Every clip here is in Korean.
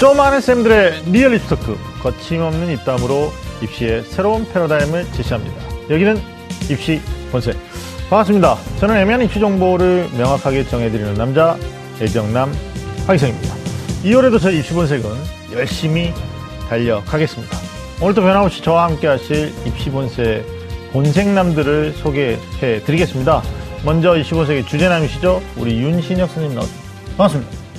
좀 아는 쌤들의 리얼리티 토크 거침없는 입담으로 입시의 새로운 패러다임을 제시합니다. 여기는 입시 본색 반갑습니다. 저는 애매한 입시 정보를 명확하게 정해드리는 남자 애정남 하기성입니다. 2월에도 저희 입시 본색은 열심히 달려가겠습니다. 오늘도 변함없이 저와 함께 하실 입시 본색 본색남들을 소개해 드리겠습니다. 먼저 입시 본색의 주제남이시죠? 우리 윤신혁 선생님 나오셨습니다. 반갑습니다.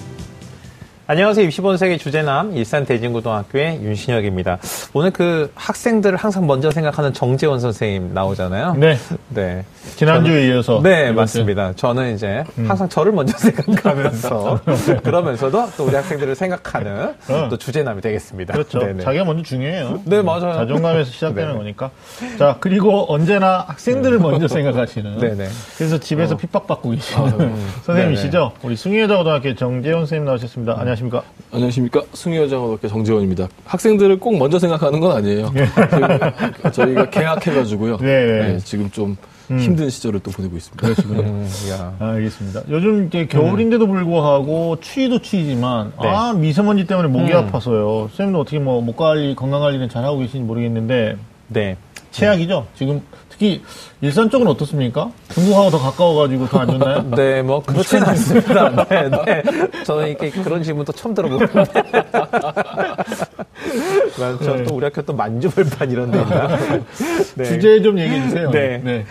안녕하세요. 25세기 주제남 일산 대진고등학교의 윤신혁입니다. 오늘 그 학생들을 항상 먼저 생각하는 정재원 선생님 나오잖아요. 네. 네. 지난주에 이어서. 네, 맞습니다. 저는 이제 항상 저를 먼저 생각하면서 그러면서도 또 우리 학생들을 생각하는 어. 또 주제남이 되겠습니다. 그렇죠. 네네. 자기가 먼저 중요해요. 네, 맞아요. 자존감에서 시작되는 네네. 거니까. 자, 그리고 언제나 학생들을 먼저 생각하시는. 네네. 그래서 집에서 핍박받고 계시는 선생님이시죠? 우리 숭이여자고등학교 정재훈 선생님 나오셨습니다. 안녕하십니까? 안녕하십니까. 숭이여자고등학교 정재원입니다. 학생들을 꼭 먼저 생각하는 건 아니에요. 지금 저희가 개학해가지고요. 네, 네. 지금 좀 힘든 시절을 또 보내고 있습니다. 음, 야. 아, 알겠습니다. 요즘 이제 겨울인데도 불구하고 추위도 추위지만 네. 아 미세먼지 때문에 목이 아파서요. 선생님도 어떻게 뭐 목 관리, 건강 관리는 잘 하고 계신지 모르겠는데 네. 최악이죠. 지금 특히 일산 쪽은 어떻습니까? 중국하고 더 가까워가지고 더 안 좋나요? 네, 뭐, 그렇진 않습니다. 네, 네. 저는 이렇게 그런 질문도 처음 들어보는데. 저또 우리 학교 또 만주벌판 이런 데 있나? 네. 주제 좀 얘기해 주세요. 네.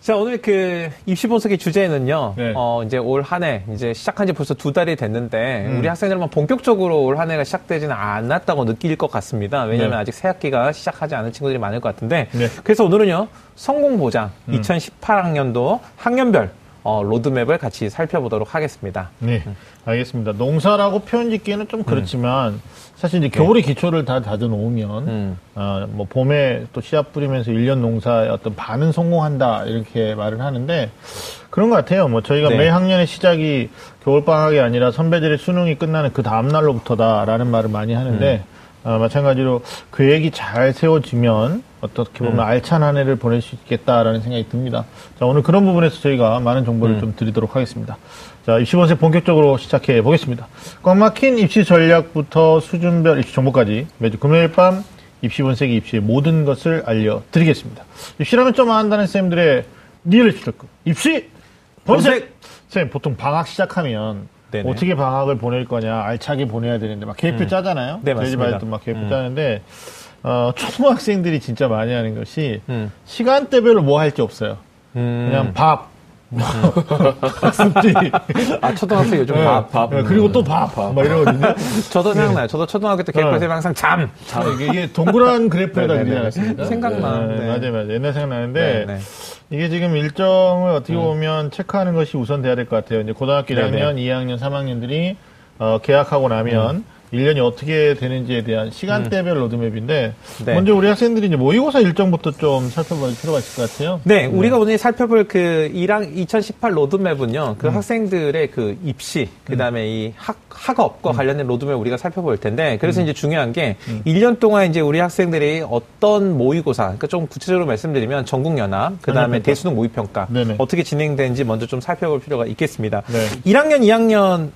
자, 오늘 그 입시 분석의 주제는요. 네. 어, 이제 올 한 해, 이제 시작한 지 벌써 두 달이 됐는데, 음. 우리 학생들은 본격적으로 올 한 해가 시작되지는 않았다고 느낄 것 같습니다. 왜냐면 네. 아직 새 학기가 시작하지 않은 친구들이 많을 것 같은데, 네. 그래서 오늘은요, 성공 보장 음. 2018학년도 학년별 어, 로드맵을 같이 살펴보도록 하겠습니다. 네, 알겠습니다. 농사라고 표현 짓기에는 좀 그렇지만 사실 이제 겨울에 기초를 다 다져 놓으면 음. 아, 뭐 봄에 또 씨앗 뿌리면서 일년 농사의 어떤 반은 성공한다 이렇게 말을 하는데 그런 것 같아요. 뭐 저희가 네. 매 학년의 시작이 겨울 방학이 아니라 선배들의 수능이 끝나는 그 다음 날로부터다라는 말을 많이 하는데 아, 마찬가지로 계획이 잘 세워지면 어떻게 보면 알찬 한 해를 보낼 수 있겠다라는 생각이 듭니다. 자, 오늘 그런 부분에서 저희가 많은 정보를 좀 드리도록 하겠습니다. 자, 입시 본색 본격적으로 시작해 보겠습니다. 꽉 막힌 입시 전략부터 수준별 입시 정보까지 매주 금요일 밤 입시 본색이 입시의 모든 것을 알려드리겠습니다. 입시라면 좀 안다는 쌤들의 리얼리티 토크. 입시 본색! 본색! 쌤, 보통 방학 시작하면 네네. 어떻게 방학을 보낼 거냐 알차게 보내야 되는데 막 계획표 짜잖아요. 네, 저희 집 맞습니다. 아이도 막 계획표 짜는데 어, 초등학생들이 진짜 많이 하는 것이 음. 시간대별로 뭐할게 없어요. 음. 그냥 밥, 학습지, 아, 초등학생 요즘 밥, 밥. 네, 그리고 또 밥, 막 이러거든요. 저도 생각나요. 저도 초등학교 때 계획 어. 때 항상 잠. 자, 이게, 이게 동그란 그래프에다 네, 네, 그리지 네. 않았습니까? 생각나. 네, 네. 맞아요, 맞아요. 옛날 생각나는데 네, 네. 이게 지금 일정을 어떻게 보면 체크하는 것이 우선 돼야 될 것 같아요. 이제 고등학교 네, 1학년, 2학년, 3학년들이 어, 개학하고 나면 1년이 어떻게 되는지에 대한 시간대별 로드맵인데 네. 먼저 우리 학생들이 이제 모의고사 일정부터 좀 살펴볼 필요가 있을 것 같아요. 네, 우리가 오늘 살펴볼 그 1학 2018 로드맵은요, 음. 그 학생들의 그 입시, 그 다음에 이 학, 학업과 음. 관련된 로드맵 우리가 살펴볼 텐데, 그래서 이제 중요한 게, 1년 동안 이제 우리 학생들이 어떤 모의고사, 그러니까 좀 구체적으로 말씀드리면 전국 연합, 그 다음에 전국평가. 대수능 모의평가, 네네. 어떻게 진행되는지 먼저 좀 살펴볼 필요가 있겠습니다. 네. 1학년, 2학년, 음,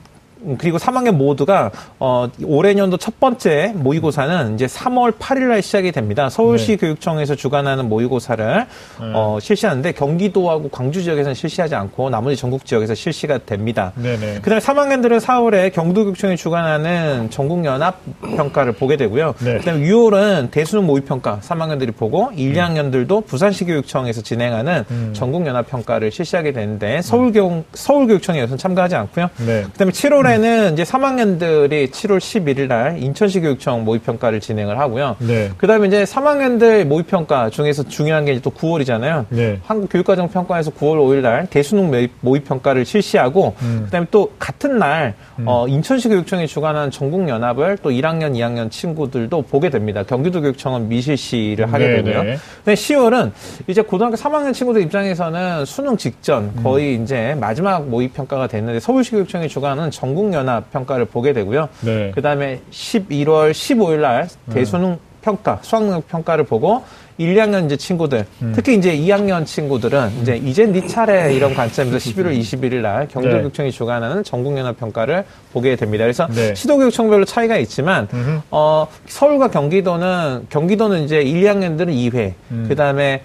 그리고 3학년 모두가 어 올해 년도 첫 번째 모의고사는 이제 3월 8일 날 시작이 됩니다. 서울시 네. 교육청에서 주관하는 모의고사를 어 실시하는데 경기도하고 광주 지역에서는 실시하지 않고 나머지 전국 지역에서 실시가 됩니다. 네네. 그다음에 3학년들은 4월에 경도교육청이 주관하는 전국 연합 평가를 보게 되고요. 네. 그다음에 6월은 대수능 모의 평가 3학년들이 보고 1, 2학년들도 부산시 교육청에서 진행하는 음. 전국 연합 평가를 실시하게 되는데 서울교 서울 교육청에 여기서 참가하지 않고요. 네. 그다음에 7월에 는 이제 3학년들이 7월 11일 날 인천시 교육청 모의평가를 진행을 하고요. 네. 그다음에 이제 3학년들 모의평가 중에서 중요한 게 이제 또 9월이잖아요. 네. 한국교육과정평가에서 9월 5일 날 대수능 모의- 모의평가를 실시하고 음. 그다음에 또 같은 날 어, 인천시 교육청이 주관한 전국 연합을 또 1학년, 2학년 친구들도 보게 됩니다. 경기도 교육청은 미실시를 하게 네, 되고요. 네. 근데 10월은 이제 고등학교 3학년 친구들 입장에서는 수능 직전 음. 거의 이제 마지막 모의평가가 됐는데 서울시 교육청이 주관하는 전국 연합 평가를 보게 되고요. 네. 그 다음에 11월 15일 날 대수능 평가, 수학 능력 평가를 보고 1, 2학년 이제 친구들, 음. 특히 이제 2학년 친구들은 이제 이제 네 차례 이런 관점에서 11월 21일 날 경기도교육청이 주관하는 전국연합 평가를 보게 됩니다. 그래서 네. 시도교육청별로 차이가 있지만. 어, 서울과 경기도는 경기도는 이제 1, 2학년들은 2회, 음. 그 다음에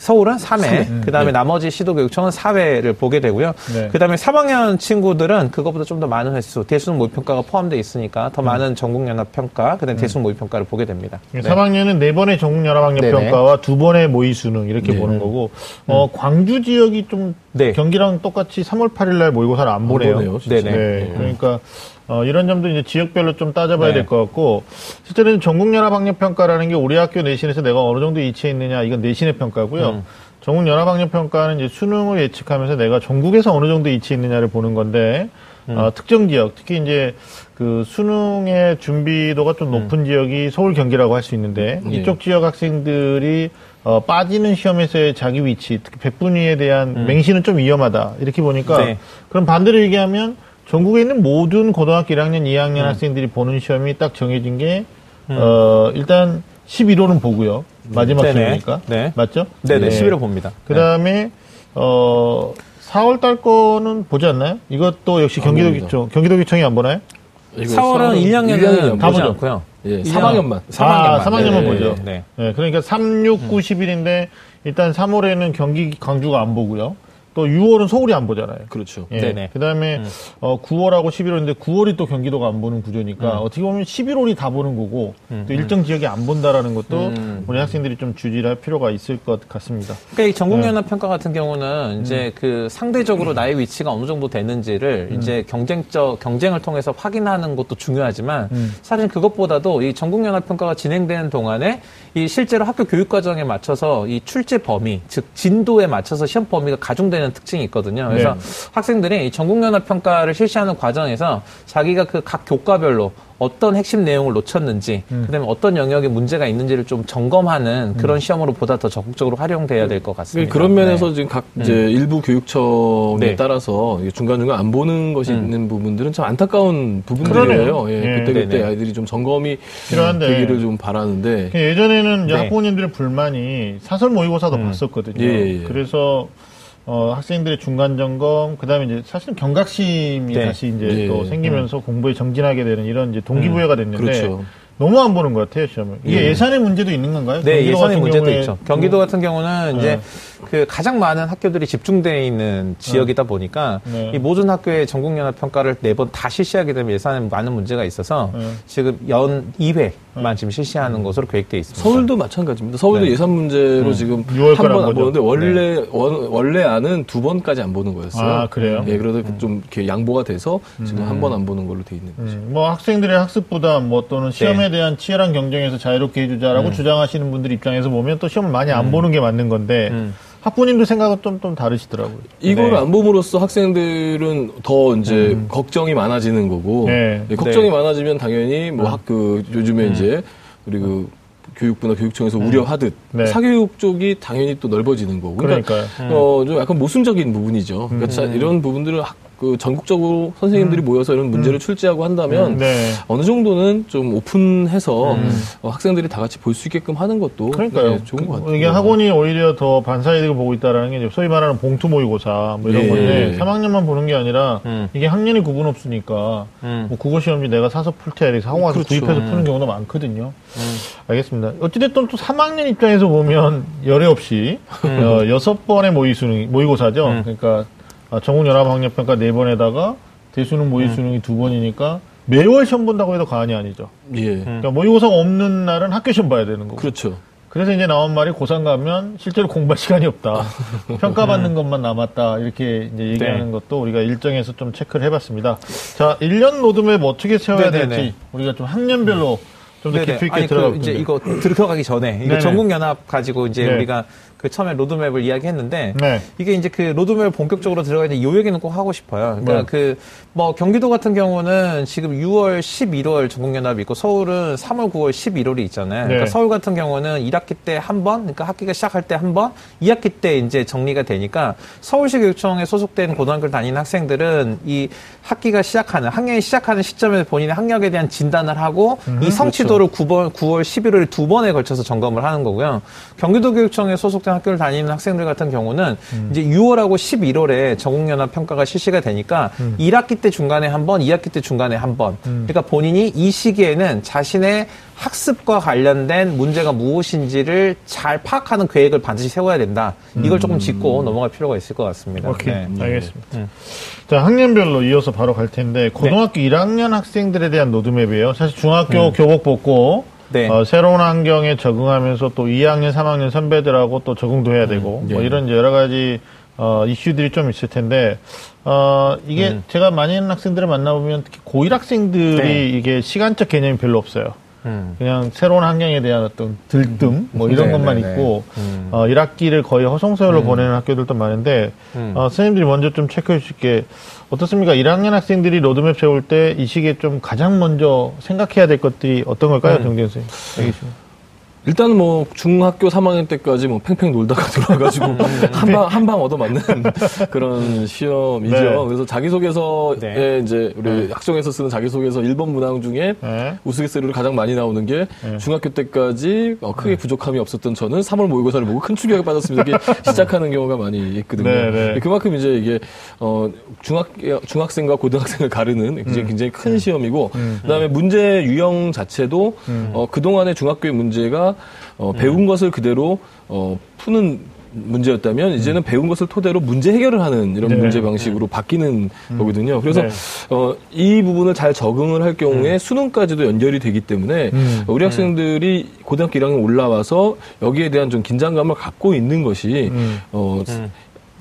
서울은 3회, 그 다음에 네. 나머지 시도교육청은 4회를 보게 되고요. 네. 그 다음에 3학년 친구들은 그것보다 좀 더 많은 횟수, 대수능 모의평가가 포함되어 있으니까 음. 더 많은 전국연합평가, 그 다음 에 대수능 모의평가를 보게 됩니다. 네. 3학년은 네 번의 전국연합학력 네네. 평가와 두 번의 모의 수능 이렇게 네. 보는 거고 어, 광주 지역이 좀 네. 경기랑 똑같이 3월 8일 날 모의고사를 안. 보네요, 진짜. 네네. 네, 그러니까 어, 이런 점도 이제 지역별로 좀 따져봐야 네. 될것 같고 실제로는 전국연합학력평가라는 게 우리 학교 내신에서 내가 어느 정도 위치해 있느냐 이건 내신의 평가고요. 음. 전국연합학력평가는 이제 수능을 예측하면서 내가 전국에서 어느 정도 위치해 있느냐를 보는 건데 어, 특정 지역 특히 이제 그 수능의 준비도가 좀 높은 지역이 서울 경기라고 할 수 있는데 네. 이쪽 지역 학생들이 어, 빠지는 시험에서의 자기 위치, 특히 백분위에 대한 맹신은 좀 위험하다. 이렇게 보니까 네. 그럼 반대로 얘기하면 전국에 있는 모든 고등학교 1학년, 2학년 학생들이 보는 시험이 딱 정해진 게 어, 일단 11호는 보고요. 마지막 네네. 시험이니까. 네. 맞죠? 네네, 네. 11월 봅니다. 그 다음에 어 4월 달 거는 보지 않나요? 이것도 역시 안 경기도교청 경기도교청이 안 보나요? 이거 4월은 1, 2학년은 다 보지. 않고요. 예, 3학년만. 3학년만. 아, 3학년만 네, 보죠. 네. 네, 그러니까 3, 6, 9, 11인데 일단 3월에는 경기 광주가 안 보고요. 또 6월은 서울이 안 보잖아요. 그렇죠. 예. 네네. 그다음에 어 9월하고 11월인데 9월이 또 경기도가 안 보는 구조니까 어떻게 보면 11월이 다 보는 거고 또 일정 지역이 안 본다라는 것도 음. 우리 학생들이 좀 주의를 할 필요가 있을 것 같습니다. 그러니까 이 전국연합 평가 같은 음. 경우는 이제 그 상대적으로 나의 위치가 어느 정도 되는지를 음. 이제 경쟁적 경쟁을 통해서 확인하는 것도 중요하지만 음. 사실 그것보다도 이 전국연합 평가가 진행되는 동안에 이 실제로 학교 교육 과정에 맞춰서 이 출제 범위 즉 진도에 맞춰서 시험 범위가 가중되는 특징이 있거든요. 그래서 네. 학생들이 이 전국연합 평가를 실시하는 과정에서 자기가 그 각 교과별로 어떤 핵심 내용을 놓쳤는지, 음. 그다음에 어떤 영역에 문제가 있는지를 좀 점검하는 그런 시험으로 보다 더 적극적으로 활용돼야 될 것 같습니다. 그런 면에서 네. 지금 각 이제 일부 교육청에 네. 따라서 이게 중간 중간 안 보는 것이 음. 있는 부분들은 참 안타까운. 부분들이에요. 예, 예. 그때 그때 네네. 아이들이 좀 점검이 필요한데. 되기를 좀 바라는데 예전에는 이제 네. 학부모님들의 불만이 사설 모의고사도 음. 봤었거든요. 예, 예, 예. 그래서 어, 학생들의 중간 점검, 그 다음에 이제 사실은 경각심이 네. 다시 이제 예. 또 생기면서 공부에 정진하게 되는 이런 이제 동기부여가 됐는데 그렇죠. 너무 안 보는 것 같아요 시험을. 이게 예. 예. 산의 문제도 있는 건가요? 네, 예산의 문제도 경우에 있죠. 경기도 같은 경우는 네. 이제 그 가장 많은 학교들이 집중되어 있는 지역이다 보니까 네. 이 모든 학교의 전국 연합 평가를 네 번 다 실시하게 되면 예산에 많은 문제가 있어서 네. 지금 연 2회만 지금 실시하는 것으로 계획되어 있습니다. 서울도 마찬가지입니다. 서울도 네. 예산 문제로 지금 유월 한번 안. 보는데 원래 원, 원래 안은 두 번까지 안 보는 거였어요. 아, 그래요? 예, 그러다 좀 이렇게 양보가 돼서 지금 한번 안 보는 걸로 돼 있는 거죠. 음, 뭐 학생들의 학습 부담 뭐 또는 시험에 네. 대한 치열한 경쟁에서 자유롭게 해주자라고 음. 주장하시는 분들 입장에서 보면 또 시험을 많이 안 보는 게 맞는 건데 음. 학부모님들 생각은 좀 좀 다르시더라고요. 이거를 네. 안 봄으로써 학생들은 더 이제 걱정이 많아지는 거고 네. 예, 걱정이 네. 많아지면 당연히 뭐 학 그 요즘에 이제 우리 그 교육부나 교육청에서 우려하듯 네. 사교육 쪽이 당연히 또 넓어지는 거고 그러니까. 어, 좀 약간 모순적인 부분이죠. 그러니까 자, 이런 부분들을 학, 그 전국적으로 선생님들이 모여서 이런 문제를 출제하고 한다면 네. 어느 정도는 좀 오픈해서 어, 학생들이 다 같이 볼 수 있게끔 하는 것도 그러니까요. 네, 좋은 것 같아요. 이게 학원이 오히려 더 반사이득을 보고 있다라는 게 소위 말하는 봉투 모의고사 뭐 이런 예. 건데 3학년만 보는 게 아니라 음. 이게 학년이 구분 없으니까 음. 뭐 국어 시험지 내가 사서 풀 테야 이렇게 사고 와서 그렇죠. 구입해서 푸는 경우도 많거든요. 알겠습니다. 어찌됐든 또 3학년 입장에서 보면 열애 없이 어, 여섯 번의 모의 수능 모의고사죠. 음. 그러니까 아, 전국연합학력평가 네 번에다가 대수능 모의 수능이 두 번이니까 매월 시험 본다고 해도 과언이 아니죠. 예. 그러니까 모의고사가 없는 날은 학교 시험 봐야 되는 거고. 그렇죠. 그래서 이제 나온 말이 고3 가면 실제로 공부할 시간이 없다. 평가받는 것만 남았다. 이렇게 이제 얘기하는 네. 것도 우리가 일정에서 좀 체크를 해봤습니다. 자, 1년 로드맵 어떻게 세워야 네네네. 될지 우리가 좀 학년별로 좀더 네네. 깊이 있게 아니, 들어가 그 이제 이거 들어가기 전에 이거. 전국연합 가지고 이제 네. 우리가 그 처음에 로드맵을 이야기했는데 네. 이게 이제 그 로드맵 본격적으로 들어가 있는데 요 얘기는 꼭 하고 싶어요. 그러니까 네. 그뭐 경기도 같은 경우는 지금 6월, 11월 전국연합이 있고 서울은 3월, 9월, 11월이 있잖아요. 그러니까 네. 서울 같은 경우는 1학기 때 한 번, 그러니까 학기가 시작할 때 한 번, 2학기 때 이제 정리가 되니까 서울시 교육청에 소속된 고등학교를 다니는 학생들은 이 학기가 시작하는 학년이 시작하는 시점에 본인의 학력에 대한 진단을 하고 이 성취도를 9번, 9월, 11월 두 번에 걸쳐서 점검을 하는 거고요. 경기도 교육청에 소속된 학교를 다니는 학생들 같은 경우는 이제 6월하고 11월에 전국연합 평가가 실시가 되니까 1학기 때 중간에 한 번, 2학기 때 중간에 한 번. 그러니까 본인이 이 시기에는 자신의 학습과 관련된 문제가 무엇인지를 잘 파악하는 계획을 반드시 세워야 된다. 이걸 조금 짚고 넘어갈 필요가 있을 것 같습니다. 오케이. 네. 알겠습니다. 음. 자, 학년별로 이어서 바로 갈 텐데, 고등학교 1학년 학생들에 대한 로드맵이에요. 사실 중학교 교복 벗고, 네. 어, 새로운 환경에 적응하면서 또 2학년, 3학년 선배들하고 또 적응도 해야 되고, 뭐 네. 이런 이제 여러 가지, 어, 이슈들이 좀 있을 텐데, 어, 이게 제가 많은 학생들을 만나보면 특히 고1 학생들이 네. 이게 시간적 개념이 별로 없어요. 음. 그냥 새로운 환경에 대한 어떤 들뜸 뭐 이런 네, 것만 네, 네. 있고 음. 어, 1학기를 거의 허송세월로 보내는 학교들도 많은데 음. 어, 선생님들이 먼저 좀 체크해 주실 게 어떻습니까? 1학년 학생들이 로드맵 세울 때 이 시기에 좀 가장 먼저 생각해야 될 것들이 어떤 걸까요, 음. 정재현 선생님? 주시면. 일단은 뭐 중학교 3학년 때까지 뭐 팽팽 놀다가 들어와가지고 한방 한 방 얻어 맞는 그런 시험이죠. 네. 그래서 자기소개서에 네. 이제 우리 학종에서 쓰는 자기소개서 1번 문항 중에 네. 우스갯소리로 가장 많이 나오는 게 네. 중학교 때까지 어, 크게 부족함이 없었던 저는 3월 모의고사를 보고 큰 충격에 빠졌습니다. 이렇게 시작하는 경우가 많이 있거든요. 네, 네. 그만큼 이제 이게 어, 중학 중학생과 고등학생을 가르는 굉장히, 굉장히 큰 시험이고 그다음에 문제 유형 자체도 어, 그 동안의 중학교의 문제가 어, 배운 것을 그대로 어, 푸는 문제였다면 이제는 배운 것을 토대로 문제 해결을 하는 이런 네. 문제 방식으로 바뀌는 거거든요. 그래서 네. 어, 이 부분을 잘 적응을 할 경우에 수능까지도 연결이 되기 때문에 음. 우리 학생들이 고등학교 1학년 올라와서 여기에 대한 좀 긴장감을 갖고 있는 것이 음. 어,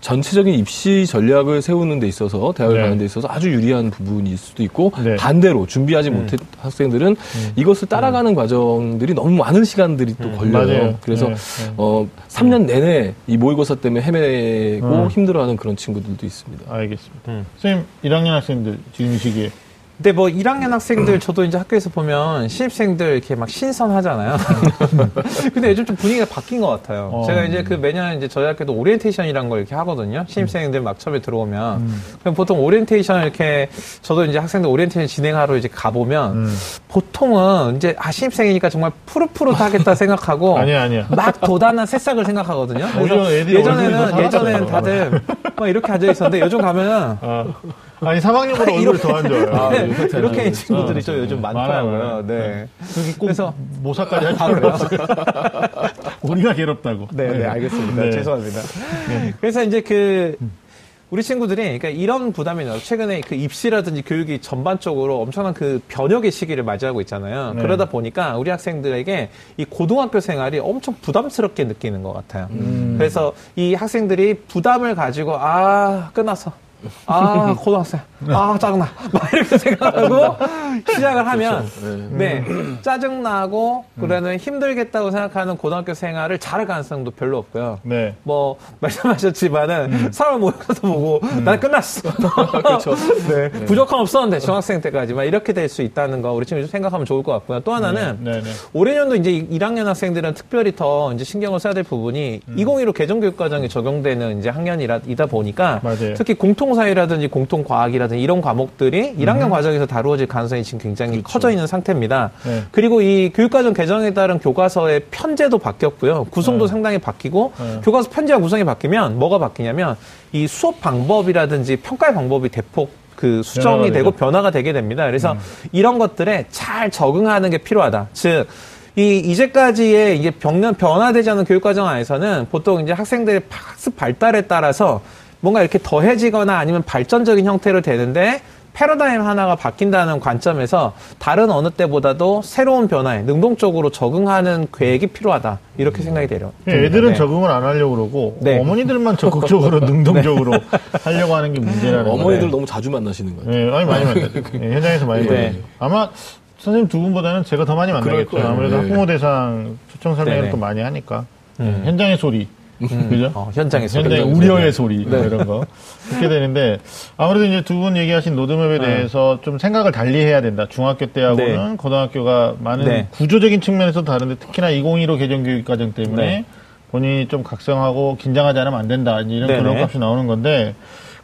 전체적인 입시 전략을 세우는 데 있어서 대학을 네. 가는 데 있어서 아주 유리한 부분일 수도 있고 네. 반대로 준비하지 못한 학생들은 이것을 따라가는 과정들이 너무 많은 시간들이 또 걸려요. 맞아요. 그래서 네, 네. 어 3년 내내 이 모의고사 때문에 헤매고 음. 힘들어하는 그런 친구들도 있습니다. 알겠습니다. 음. 선생님, 1학년 학생들 지금 이 시기에 근데 뭐 1학년 학생들 저도 이제 학교에서 보면 신입생들 이렇게 막 신선하잖아요. 근데 요즘 좀 분위기가 바뀐 것 같아요. 어. 제가 이제 그 매년 이제 저희 학교도 오리엔테이션이라는 걸 이렇게 하거든요. 신입생들 막 처음에 들어오면 음. 그럼 보통 오리엔테이션 이렇게 저도 이제 학생들 오리엔테이션 진행하러 이제 가 보면 음. 보통은 이제 아 신입생이니까 정말 푸릇푸릇하겠다 생각하고 아니야, 아니야. 막 돋아난 새싹을 생각하거든요. 더 예전에는. 예전에는 다들 막 이렇게 앉아 있었는데 요즘 가면은 아, 아니 3학년보다 얼굴이 더 안 좋아요. 아, 네, 이렇게 이렇게 하는 친구들이 좀 요즘 많더라고요. 네. 그래서- 모사까지 할 아? 없어요. 우리가 괴롭다고. 네, 네, 알겠습니다. 네. 죄송합니다. 그래서 이제 그, 우리 친구들이, 그러니까 이런 부담이 나요. 최근에 그 입시라든지 교육이 전반적으로 엄청난 그 변혁의 시기를 맞이하고 있잖아요. 네. 그러다 보니까 우리 학생들에게 이 고등학교 생활이 엄청 부담스럽게 느끼는 것 같아요. 음. 그래서 이 학생들이 부담을 가지고, 아, 끝났어. 아, 고등학생. 아, 짜증나. 막 이렇게 생각하고 시작을 하면, 네. 네. 짜증나고, 그러는 힘들겠다고 생각하는 고등학교 생활을 잘할 가능성도 별로 없고요. 네. 뭐, 말씀하셨지만은, 사람 모여서 보고, 나는 끝났어. 그렇죠. 네. 부족함 없었는데, 중학생 때까지. 막 이렇게 될 수 있다는 거, 우리 친구 좀 생각하면 좋을 것 같고요. 또 하나는, 네, 네. 올해년도 이제 1학년 학생들은 특별히 더 이제 신경을 써야 될 부분이 2015 개정교육과정이 적용되는 이제 학년이다 보니까 맞아요. 특히 공통 사회라든지 공통과학이라든지 이런 과목들이 1학년 과정에서 다루어질 가능성이 지금 굉장히 커져 있는 상태입니다. 네. 그리고 이 교육과정 개정에 따른 교과서의 편제도 바뀌었고요. 구성도 네. 상당히 바뀌고 네. 교과서 편제와 구성이 바뀌면 뭐가 바뀌냐면 이 수업 방법이라든지 평가의 방법이 대폭 그 수정이 되고. 변화가 되게 됩니다. 그래서 이런 것들에 잘 적응하는 게 필요하다. 즉, 이 이제까지의 이게 변, 변화되지 않은 교육과정 안에서는 보통 이제 학생들의 학습 발달에 따라서 뭔가 이렇게 더해지거나 아니면 발전적인 형태로 되는데 패러다임 하나가 바뀐다는 관점에서 다른 어느 때보다도 새로운 변화에 능동적으로 적응하는 계획이 필요하다. 이렇게 생각이 돼요. 애들은 네. 적응을 안 하려고 그러고 네. 어머니들만 적극적으로 능동적으로 하려고 하는 게 문제라는 거예요. 어머니들 너무 자주 만나시는 거예요. 네, 아니 많이 만나죠. 네, 현장에서 많이 네. 만나죠. 아마 선생님 두 분보다는 제가 더 많이 만나겠죠. 아무래도 네. 학부모 대상 초청 설명을. 또 많이 하니까 음. 현장의 소리 그죠? 어, 현장의 소리. 현장의 현장의 우려의 소리. 뭐 이런 거 그렇게 되는데 아무래도 이제 두 분 얘기하신 로드맵에 대해서 좀 생각을 달리 해야 된다. 중학교 때하고는 네. 고등학교가 많은 네. 구조적인 측면에서 다른데 특히나 2015 개정교육과정 때문에 네. 본인이 좀 각성하고 긴장하지 않으면 안 된다. 이런 네네. 결론값이 나오는 건데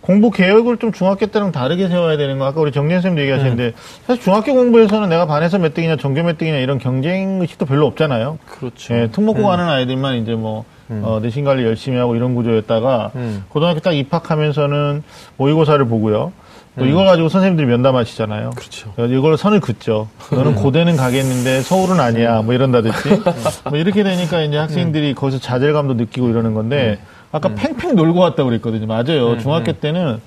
공부 계획을 좀 중학교 때랑 다르게 세워야 되는 거 아까 우리 정진 선생님 얘기하셨는데 사실 중학교 공부에서는 내가 반에서 몇 등이냐 전교 몇 등이냐 이런 경쟁 의식도 별로 없잖아요. 그렇죠. 예, 특목고 가는 아이들만 이제 뭐 어, 내신 관리 열심히 하고 이런 구조였다가 음. 고등학교 딱 입학하면서는 모의고사를 보고요. 또 이걸 가지고 선생님들이 면담하시잖아요. 그렇죠. 어, 이걸 선을 긋죠. 너는 고대는 가겠는데 서울은 아니야. 뭐 이런다든지. 뭐 이렇게 되니까 이제 학생들이 거기서 좌절감도 느끼고 이러는 건데 아까 팽팽 놀고 왔다고 그랬거든요. 맞아요. 중학교 때는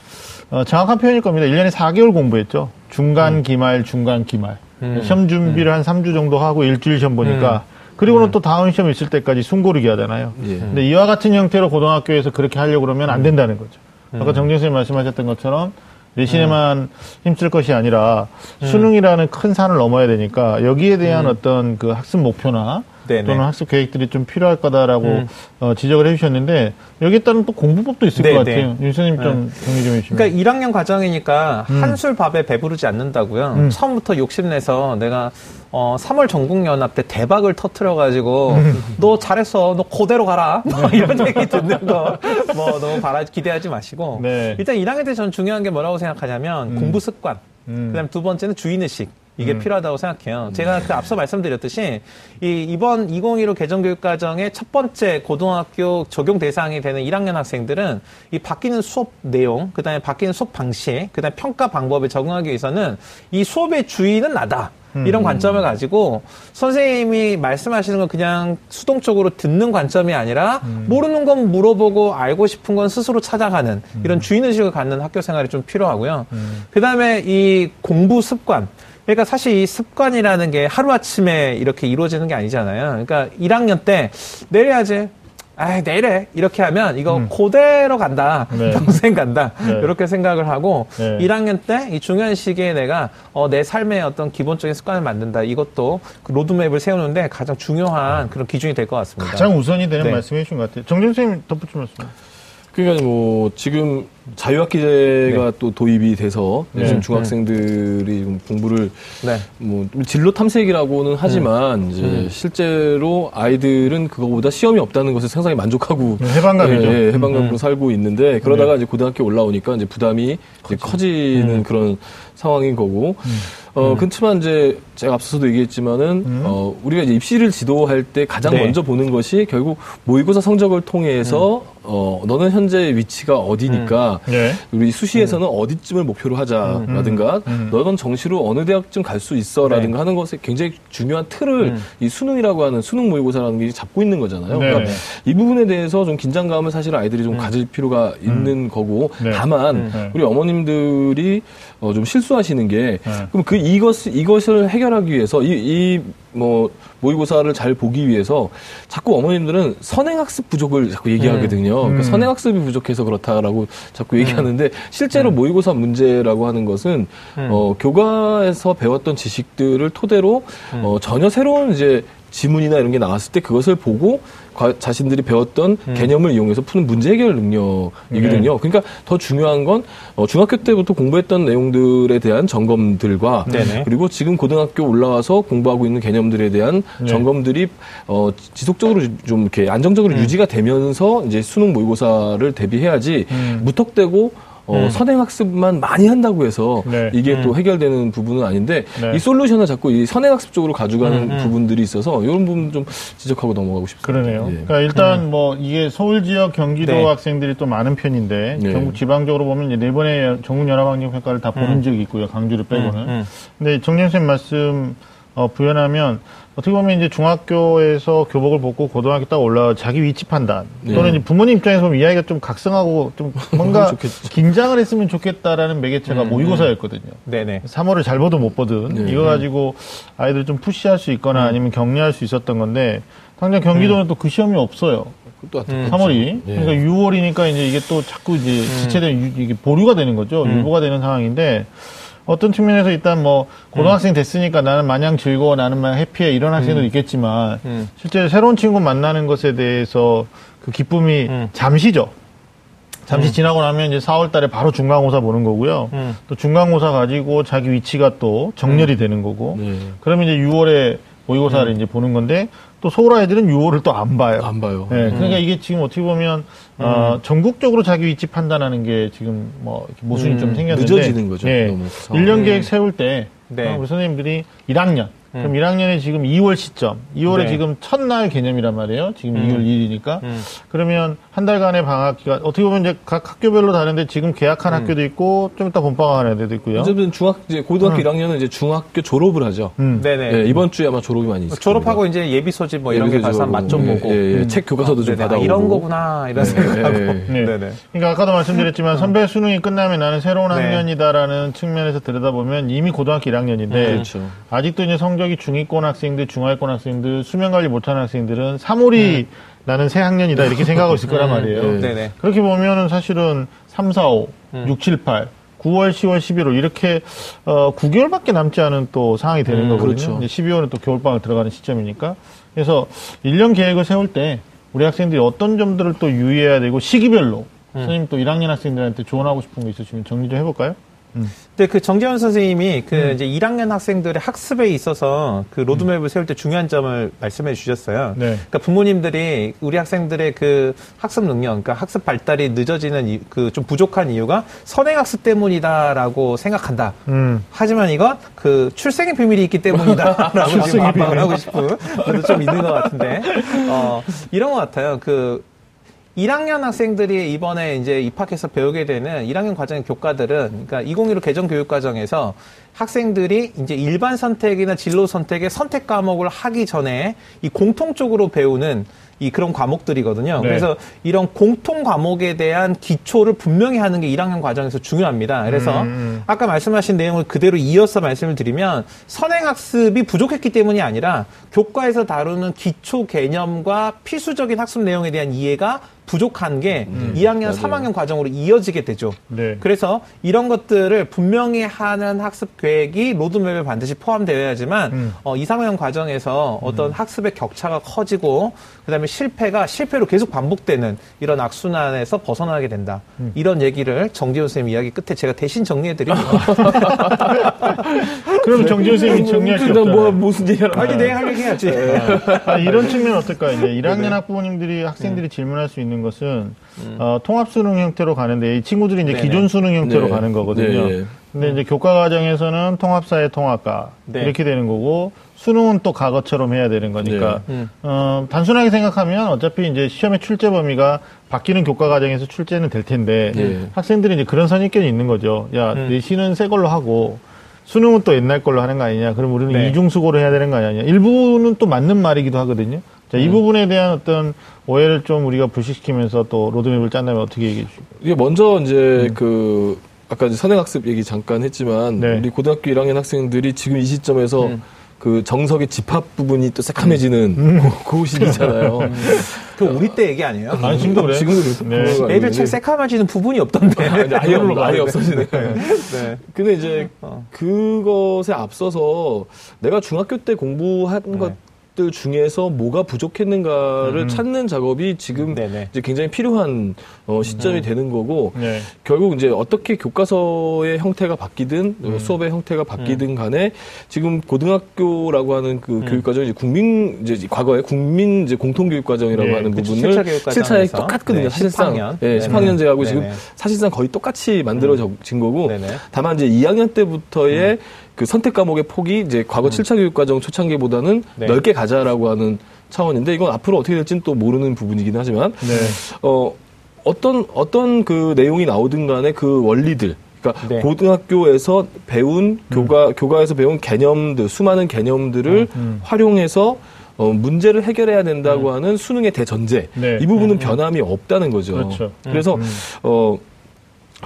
어, 정확한 표현일 겁니다. 1년에 4개월 공부했죠. 중간 기말, 중간 기말. 시험 준비를 한 3주 정도 하고 일주일 시험 보니까 그리고는 또 다음 시험 있을 때까지 숨고르기 하잖아요. 예. 근데 이와 같은 형태로 고등학교에서 그렇게 하려고 그러면 안 된다는 거죠. 아까 정진 선생님 말씀하셨던 것처럼 내신에만 힘쓸 것이 아니라 수능이라는 큰 산을 넘어야 되니까 여기에 대한 어떤 그 학습 목표나 네네. 또는 학습 계획들이 좀 필요할 거다라고 어, 지적을 해주셨는데 여기에 따른 또 공부법도 있을 네, 것 네. 같아요. 윤 선생님 좀 정리 좀 해주시면. 그러니까 1학년 과정이니까 한술 밥에 배부르지 않는다고요. 음. 처음부터 욕심내서 내가 어 3월 전국연합 때 대박을 터트려가지고 음. 너 잘했어, 너 그대로 가라, 뭐 이런 얘기 듣는 거 뭐 너무 바라 기대하지 마시고 네. 일단 1학년 때 저는 중요한 게 뭐라고 생각하냐면 공부 습관, 음. 그다음 두 번째는 주인의식. 이게 필요하다고 생각해요. 제가 그 앞서 말씀드렸듯이 이 이번 2015 개정 교육 과정의 첫 번째 고등학교 적용 대상이 되는 1학년 학생들은 이 바뀌는 수업 내용, 그다음에 바뀌는 수업 방식, 그다음에 평가 방법에 적응하기 위해서는 이 수업의 주인은 나다. 이런 관점을 가지고 선생님이 말씀하시는 건 그냥 수동적으로 듣는 관점이 아니라 모르는 건 물어보고 알고 싶은 건 스스로 찾아가는 이런 주인의식을 갖는 학교 생활이 좀 필요하고요. 그 다음에 이 공부 습관. 그러니까 사실 이 습관이라는 게 하루아침에 이렇게 이루어지는 게 아니잖아요. 그러니까 1학년 때 내려야지. 아, 내일에 이렇게 하면 이거 그대로 간다. 네. 평생 간다. 네. 이렇게 생각을 하고 네. 1학년 때 이 중요한 시기에 내가 어, 내 삶의 어떤 기본적인 습관을 만든다. 이것도 그 로드맵을 세우는데 가장 중요한 그런 기준이 될 것 같습니다. 가장 우선이 되는 네. 말씀해 주신 것 같아요. 정진 선생님 덧붙여 말씀. 그러니까 뭐 지금 자유학기제가 또 도입이 돼서 네. 요즘 네. 중학생들이 좀 공부를 네. 뭐 진로 탐색이라고는 하지만 음. 이제 실제로 아이들은 그거보다 시험이 없다는 것을 상당히 만족하고 네, 해방감이죠. 예, 예, 해방감으로 음. 살고 있는데 그러다가 네. 이제 고등학교 올라오니까 이제 부담이 이제 커지는 음. 그런 상황인 거고 어 그렇지만 이제 제가 앞서서도 얘기했지만은 어 우리가 이제 입시를 지도할 때 가장 네. 먼저 보는 것이 결국 모의고사 성적을 통해서 어 너는 현재 위치가 어디니까 네. 우리 수시에서는 어디쯤을 목표로 하자라든가 음. 너는 정시로 어느 대학쯤 갈 수 있어라든가 하는 것에 굉장히 중요한 틀을 이 수능이라고 하는 수능 모의고사라는 게 잡고 있는 거잖아요. 네. 그러니까 이 부분에 대해서 좀 긴장감을 사실 아이들이 좀 가질 필요가 있는 거고 네. 다만 네. 우리 어머님들이 어, 좀 실수하시는 게 네. 그럼 그 이것 이것을 해결하기 위해서 이뭐 모의고사를 잘 보기 위해서 자꾸 어머님들은 선행학습 부족을 자꾸 얘기하거든요. 그러니까 음. 선행학습이 부족해서 그렇다라고 자꾸 얘기하는데 실제로 모의고사 문제라고 하는 것은 어, 교과에서 배웠던 지식들을 토대로 어, 전혀 새로운 이제 지문이나 이런 게 나왔을 때 그것을 보고 과- 자신들이 배웠던 개념을 이용해서 푸는 문제 해결 능력이거든요. 그러니까 더 중요한 건 어, 중학교 때부터 공부했던 내용들에 대한 점검들과 네네. 그리고 지금 고등학교 올라와서 공부하고 있는 개념들에 대한 네. 점검들이 어, 지- 지속적으로 좀 이렇게 안정적으로 유지가 되면서 이제 수능 모의고사를 대비해야지 음. 무턱대고 어, 선행학습만 많이 한다고 해서 네. 이게 또 해결되는 부분은 아닌데 네. 이 솔루션을 자꾸 이 선행학습 쪽으로 가져가는 부분들이 있어서 이런 부분 좀 지적하고 넘어가고 싶습니다. 그러네요. 예. 그러니까 일단 뭐 이게 서울 지역 경기도 네. 학생들이 또 많은 편인데 네. 전국 지방적으로 보면 이제 네 번의 전국연합학력 평가를 다 보는 지역이 있고요. 강주를 빼고는. 음. 근데 정진 선생님 말씀 어, 부연하면 어떻게 보면 이제 중학교에서 교복을 벗고 고등학교 딱 올라 자기 위치 판단 또는 네. 이제 부모님 입장에서 보면 이 아이가 좀 각성하고 좀 뭔가. 긴장을 했으면 좋겠다라는 매개체가 모의고사였거든요. 네네. 3월을 잘 보든 못 보든 네. 이거 가지고 아이들 좀 푸시할 수 있거나 아니면 격려할 수 있었던 건데 당장 경기도는 또그 시험이 없어요. 또 음. 3월이 예. 그러니까 6월이니까 이제 이게 또 자꾸 이제 지체된 유- 이게 보류가 되는 거죠. 유보가 되는 상황인데 어떤 측면에서 일단 뭐 고등학생 됐으니까 나는 마냥 즐거워 나는 마냥 해피해 이런 학생도 있겠지만 음. 실제 새로운 친구 만나는 것에 대해서 그 기쁨이 음. 잠시죠. 잠시 지나고 나면 이제 4월 달에 바로 중간고사 보는 거고요. 음. 또 중간고사 가지고 자기 위치가 또 정렬이 되는 거고. 네. 그러면 이제 6월에 모의고사를 이제 보는 건데 또 서울 아이들은 6월을 또 안 봐요. 안 봐요. 네, 그러니까 이게 지금 어떻게 보면 어, 전국적으로 자기 위치 판단하는 게 지금 뭐 모순이 음, 좀 생겼는데 늦어지는 거죠, 예, 너무 상황이. 1년 계획 세울 때 네. 우리 선생님들이 1학년 그럼 1학년에 지금 2월 시점, 2월에 네. 지금 첫날 개념이란 말이에요. 지금 음. 2월 1일이니까 음. 그러면 한 달간의 방학 기간 어떻게 보면 이제 각 학교별로 다른데 지금 개학한 학교도 있고 좀 이따 본방학하는 애들도 있고요. 어차피 중학 이제 고등학교 1학년은 이제 중학교 졸업을 하죠. 음. 네네. 예, 이번 주에 아마 졸업이 많이 있을 졸업하고 이제 예비 소집 뭐 이런 게 가서 맛좀 예, 보고. 예, 예. 음. 책 교과서도 좀 네네. 아, 받아오고 이런 거구나 이런 예, 생각하고. 네. 네네. 그러니까 아까도 말씀드렸지만 선배 수능이 끝나면 나는 새로운 네. 학년이다라는 측면에서 들여다보면 이미 고등학교 1학년인데 그렇죠. 아직도 이제 성 적이 중위권 학생들, 중하위권 학생들, 수면 관리 못하는 학생들은 3월이 나는 새 학년이다 이렇게 생각하고 있을 거란 말이에요. 네. 네네. 그렇게 보면은 사실은 3, 4, 5, 음. 6, 7, 8, 9월, 10월, 11월 이렇게 어 9개월밖에 남지 않은 또 상황이 되는 음, 거거든요. 그렇죠. 이제 12월은 또 겨울방학 들어가는 시점이니까. 그래서 1년 계획을 세울 때 우리 학생들이 어떤 점들을 또 유의해야 되고 시기별로 음. 선생님 또 1학년 학생들한테 조언하고 싶은 거 있으시면 정리 좀 해볼까요? 근데 그 정재현 선생님이 그 음. 이제 1학년 학생들의 학습에 있어서 그 로드맵을 세울 때 중요한 점을 말씀해 주셨어요. 네. 그러니까 부모님들이 우리 학생들의 그 학습 능력, 그러니까 학습 발달이 늦어지는 그 좀 부족한 이유가 선행학습 때문이다라고 생각한다. 음. 하지만 이건 그 출생의 비밀이 있기 때문이다라고 지금 비밀. 하고 싶은 것도 좀 있는 것 같은데 어, 이런 것 같아요. 그 1학년 학생들이 이번에 이제 입학해서 배우게 되는 1학년 과정의 교과들은 그러니까 2015 개정 교육 과정에서 학생들이 이제 일반 선택이나 진로 선택의 선택 과목을 하기 전에 이 공통적으로 배우는 이 그런 과목들이거든요. 네. 그래서 이런 공통 과목에 대한 기초를 분명히 하는 게 1학년 과정에서 중요합니다. 그래서 음. 아까 말씀하신 내용을 그대로 이어서 말씀을 드리면 선행학습이 부족했기 때문이 아니라 교과에서 다루는 기초 개념과 필수적인 학습 내용에 대한 이해가 부족한 게 2학년, 맞아요. 3학년 과정으로 이어지게 되죠. 네. 그래서 이런 것들을 분명히 하는 학습 계획이 로드맵에 반드시 포함되어야지만 음. 어, 2, 3학년 과정에서 어떤 학습의 격차가 커지고 그다음에 실패가 실패로 계속 반복되는 이런 악순환에서 벗어나게 된다. 음. 이런 얘기를 정지훈 선생님 이야기 끝에 제가 대신 정리해 드립니다. 그럼 정지훈 선생님이 정리할 수 일단 없잖아요. 뭐 무슨 얘기를 아니 내할 얘기 해야지. 아, 이런 측면 어떨까? 이제 1학년 네네. 학부모님들이 학생들이 질문할 수 있는 것은 어, 통합 수능 형태로 가는데 이 친구들이 이제 네네. 기존 수능 형태로 네. 가는 거거든요. 네. 근데 이제 교과 과정에서는 통합사회 통합과 네. 이렇게 되는 거고 수능은 또 과거처럼 해야 되는 거니까 네. 음. 어, 단순하게 생각하면 어차피 이제 시험의 출제 범위가 바뀌는 교과 과정에서 출제는 될 텐데 네. 학생들이 이제 그런 선입견이 있는 거죠. 야 음. 내신은 새 걸로 하고 수능은 또 옛날 걸로 하는 거 아니냐. 그럼 우리는 네. 이중 수고를 해야 되는 거 아니냐. 일부는 또 맞는 말이기도 하거든요. 자, 이 음. 부분에 대한 어떤 오해를 좀 우리가 불식시키면서 또 로드맵을 짠다면 어떻게 얘기해 주시고. 이게 먼저 이제 그 아까 이제 선행학습 얘기 잠깐 했지만 네. 우리 고등학교 1학년 학생들이 지금 이 시점에서 음. 그 정석의 집합 부분이 또 새카매지는 그, 그 시기잖아요. 그 우리 때 얘기 아니에요? 아니, 지금도 그래요? 지금도 그래서 네. 애들. 책 새카매지는 부분이 없던데. 아니, 아예, 그걸로 아예 없어지네. 네. 근데 이제 어. 그것에 앞서서 내가 중학교 때 공부한 네. 것 들 중에서 뭐가 부족했는가를 음. 찾는 작업이 지금 네네. 이제 굉장히 필요한 어, 시점이 되는 거고 네. 결국 이제 어떻게 교과서의 형태가 바뀌든 어, 음. 수업의 형태가 바뀌든 간에 지금 고등학교라고 하는 그 교육 과정이 이제 국민 이제 과거에 국민 이제 공통 교육 과정이라고 네. 하는 그치, 부분을 실차 교육 실차에 과정에서. 똑같거든요. 네, 사실상 10학년. 예, 네네. 10학년제하고 지금. 사실상 거의 똑같이 만들어진 거고. 다만 이제 2학년 때부터의 그 선택 과목의 폭이 이제 과거 7차 교육 과정 초창기보다는 네. 넓게 가자라고 하는 차원인데 이건 앞으로 어떻게 될지는 또 모르는 부분이긴 하지만 네. 어 어떤 어떤 그 내용이 나오든 간에 그 원리들 그러니까 네. 고등학교에서 배운 교과 교과에서 배운 개념들 수많은 개념들을 음. 활용해서 어, 문제를 해결해야 된다고 하는 수능의 대전제 네. 이 부분은 변함이 없다는 거죠. 그렇죠. 그래서 음. 어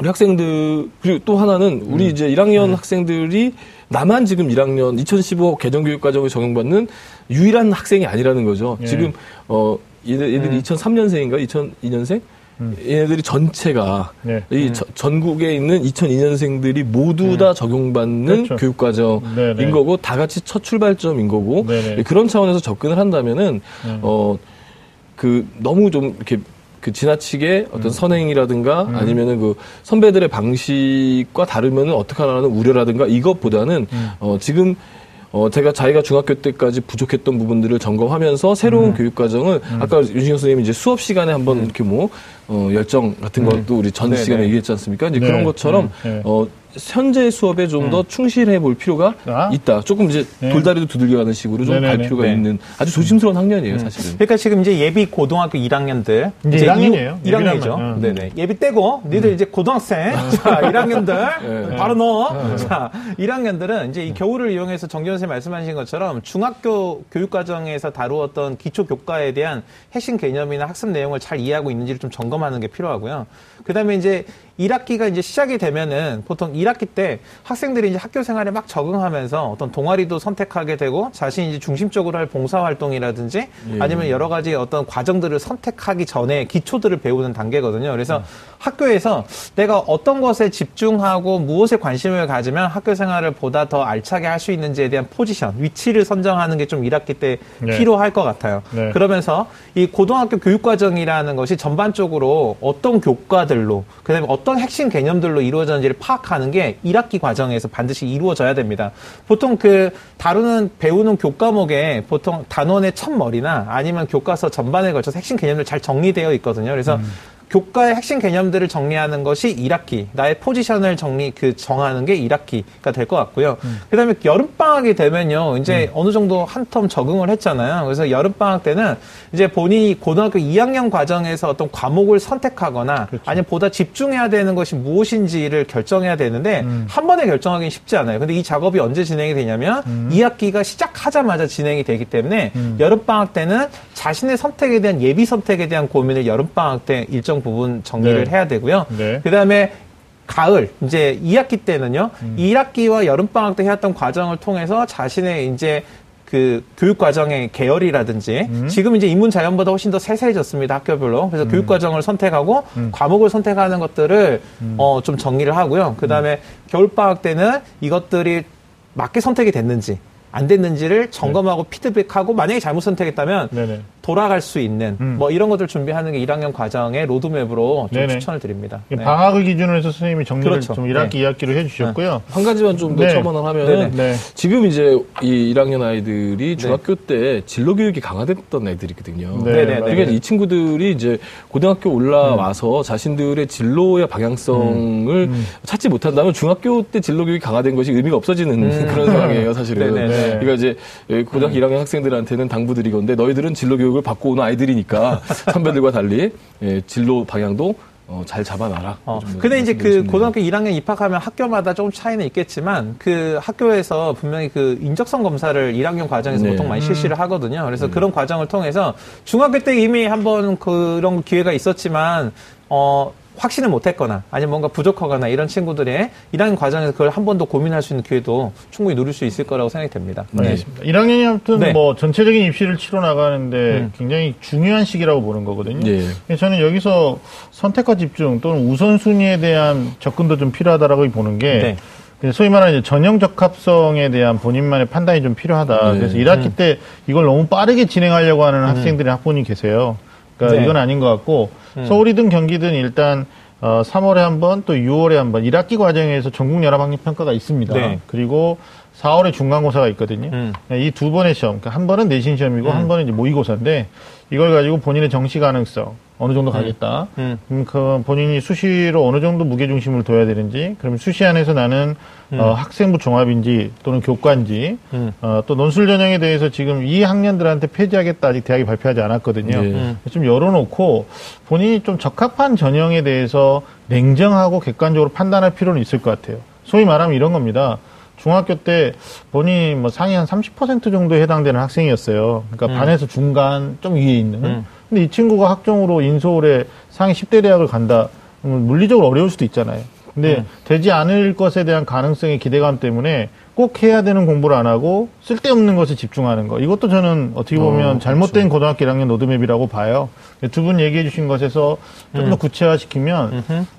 우리 학생들 그리고 또 하나는 우리 이제 1학년 학생들이 나만 지금 1학년 2015 개정교육 과정을 적용받는 유일한 학생이 아니라는 거죠. 예. 지금 어 얘들, 얘들이 2003년생인가 2002년생 얘네들이 전체가 네. 이 저- 전국에 있는 2002년생들이 모두 다 적용받는 그렇죠. 교육과정인 네, 네. 거고 다 같이 첫 출발점인 거고 네, 네. 그런 차원에서 접근을 한다면은 어 그 너무 좀 이렇게 그 지나치게 어떤 선행이라든가 아니면은 그 선배들의 방식과 다르면은 어떡하라는 우려라든가 이것보다는 어 지금 어 제가 자기가 중학교 때까지 부족했던 부분들을 점검하면서 새로운 교육 과정을 아까 윤신영 선생님이 이제 수업 시간에 한번 이렇게 뭐 어, 열정 같은 것도 우리 전 네네. 시간에 얘기했지 않습니까? 이제 네. 그런 것처럼 네. 네. 어 현재 수업에 좀더 충실해 볼 필요가 아. 있다. 조금 이제 네. 돌다리도 두들겨가는 식으로 좀갈 네네네. 필요가 네. 있는 아주 조심스러운 학년이에요, 사실은. 그러니까 지금 이제 예비 고등학교 1학년들 이제 1학년이에요. 1학년이죠. 음. 네네. 예비 떼고 니들 이제 고등학생. 자, 1학년들 바로 넣어. 자, 1학년들은 이제 이 겨울을 이용해서 정지원 선생님 말씀하신 것처럼 중학교 교육 과정에서 다루었던 기초 교과에 대한 핵심 개념이나 학습 내용을 잘 이해하고 있는지를 좀 점검하는 게 필요하고요. 그다음에 이제 1학기가 이제 시작이 되면은 보통 1학기 때 학생들이 이제 학교 생활에 막 적응하면서 어떤 동아리도 선택하게 되고 자신이 이제 중심적으로 할 봉사활동이라든지 아니면 여러 가지 어떤 과정들을 선택하기 전에 기초들을 배우는 단계거든요. 그래서 학교에서 내가 어떤 것에 집중하고 무엇에 관심을 가지면 학교 생활을 보다 더 알차게 할 수 있는지에 대한 포지션, 위치를 선정하는 게 좀 1학기 때 네. 필요할 것 같아요. 네. 그러면서 이 고등학교 교육과정이라는 것이 전반적으로 어떤 교과들로 그 다음에 어떤 핵심 개념들로 이루어졌는지를 파악하는 게 1학기 과정에서 반드시 이루어져야 됩니다. 보통 그 다루는 배우는 교과목에 보통 단원의 첫머리나 아니면 교과서 전반에 걸쳐서 핵심 개념들 잘 정리되어 있거든요. 그래서 교과의 핵심 개념들을 정리하는 것이 1학기, 나의 포지션을 정리, 그, 정하는 게 1학기가 될 것 같고요. 그 다음에 여름 방학이 되면요, 이제 어느 정도 한 텀 적응을 했잖아요. 그래서 여름 방학 때는 이제 본인이 고등학교 2학년 과정에서 어떤 과목을 선택하거나 아니면 보다 집중해야 되는 것이 무엇인지를 결정해야 되는데 한 번에 결정하기는 쉽지 않아요. 근데 이 작업이 언제 진행이 되냐면 2학기가 시작하자마자 진행이 되기 때문에 여름 방학 때는 자신의 선택에 대한 예비 선택에 대한 고민을 여름 방학 때 일정 부분 정리를 네. 해야 되고요. 네. 그 다음에 가을 이제 2학기 때는요. 1학기와 여름 방학 때 해왔던 과정을 통해서 자신의 이제 그 교육 과정의 계열이라든지 지금 이제 인문 자연보다 훨씬 더 세세해졌습니다 학교별로 그래서 교육 과정을 선택하고 과목을 선택하는 것들을 어 좀 정리를 하고요 그 다음에 겨울 방학 때는 이것들이 맞게 선택이 됐는지 안 됐는지를 점검하고 피드백하고 만약에 잘못 선택했다면 네네. 돌아갈 수 있는 음. 뭐 이런 것들 준비하는 게 1학년 과정의 로드맵으로 좀 네네. 추천을 드립니다. 이 네. 방학을 기준으로 해서 선생님이 정리를 그렇죠. 좀 1학기, 네. 2학기로 해주셨고요. 한 가지만 좀더 네. 첨언을 하면은 네. 지금 이제 이 1학년 아이들이 중학교 때 진로 교육이 강화됐던 애들이거든요. 네, 네네. 그러니까 이 친구들이 이제 고등학교 올라와서 음. 자신들의 진로의 방향성을 찾지 못한다면 중학교 때 진로 교육이 강화된 것이 의미가 없어지는 그런 상황이에요, 사실은. 음. 네네네. 그러니까 이제 고등학교 1학년 학생들한테는 당부드리건데 너희들은 진로 교육 을 받고 오는 아이들이니까 선배들과 달리 예, 진로 방향도 어, 잘 잡아놔라. 어, 좀 근데 이제 그 고등학교 1학년 입학하면 학교마다 조금 차이는 있겠지만 그 학교에서 분명히 그 인적성 검사를 1학년 과정에서 네. 보통 많이 실시를 하거든요. 그래서 그런 과정을 통해서 중학교 때 이미 한번 그런 기회가 있었지만 어 확신을 못했거나 아니면 뭔가 부족하거나 이런 친구들의 1학년 과정에서 그걸 한 번 더 고민할 수 있는 기회도 충분히 누릴 수 있을 거라고 생각이 됩니다. 네. 알겠습니다. 1학년이 아무튼 네. 뭐 전체적인 입시를 치러 나가는데 음. 굉장히 중요한 시기라고 보는 거거든요. 예. 그래서 저는 여기서 선택과 집중 또는 우선순위에 대한 접근도 좀 필요하다라고 보는 게 네. 소위 말하는 이제 전형 적합성에 대한 본인만의 판단이 좀 필요하다. 네. 그래서 1학기 때 이걸 너무 빠르게 진행하려고 하는 학생들이 학부모님 계세요. 그러니까 네. 이건 아닌 것 같고 서울이든 경기든 일단 어, 3월에 한 번 또 6월에 한 번 1학기 과정에서 전국 연합 학력 평가가 있습니다. 네. 그리고 4월에 중간고사가 있거든요. 음. 이 두 번의 시험, 그러니까 한 번은 내신 시험이고 한 번은 이제 모의고사인데 이걸 가지고 본인의 정시 가능성 어느 정도 가겠다. 음. 그럼 그 본인이 수시로 어느 정도 무게 중심을 둬야 되는지, 그럼 수시 안에서 나는 어, 학생부 종합인지 또는 교과인지, 음. 어, 또 논술 전형에 대해서 지금 이 학년들한테 폐지하겠다 아직 대학이 발표하지 않았거든요. 네. 음. 좀 열어놓고 본인이 좀 적합한 전형에 대해서 냉정하고 객관적으로 판단할 필요는 있을 것 같아요. 소위 말하면 이런 겁니다. 중학교 때 본인이 뭐 상위 한 30% 정도에 해당되는 학생이었어요. 그러니까 반에서 중간 좀 위에 있는. 음. 근데 이 친구가 학종으로 인서울에 상위 10대 대학을 간다. 물리적으로 어려울 수도 있잖아요. 근데 되지 않을 것에 대한 가능성의 기대감 때문에 꼭 해야 되는 공부를 안 하고 쓸데없는 것에 집중하는 거. 이것도 저는 어떻게 보면 어, 잘못된 고등학교 1학년 로드맵이라고 봐요. 두 분 얘기해 주신 것에서 좀 더 구체화시키면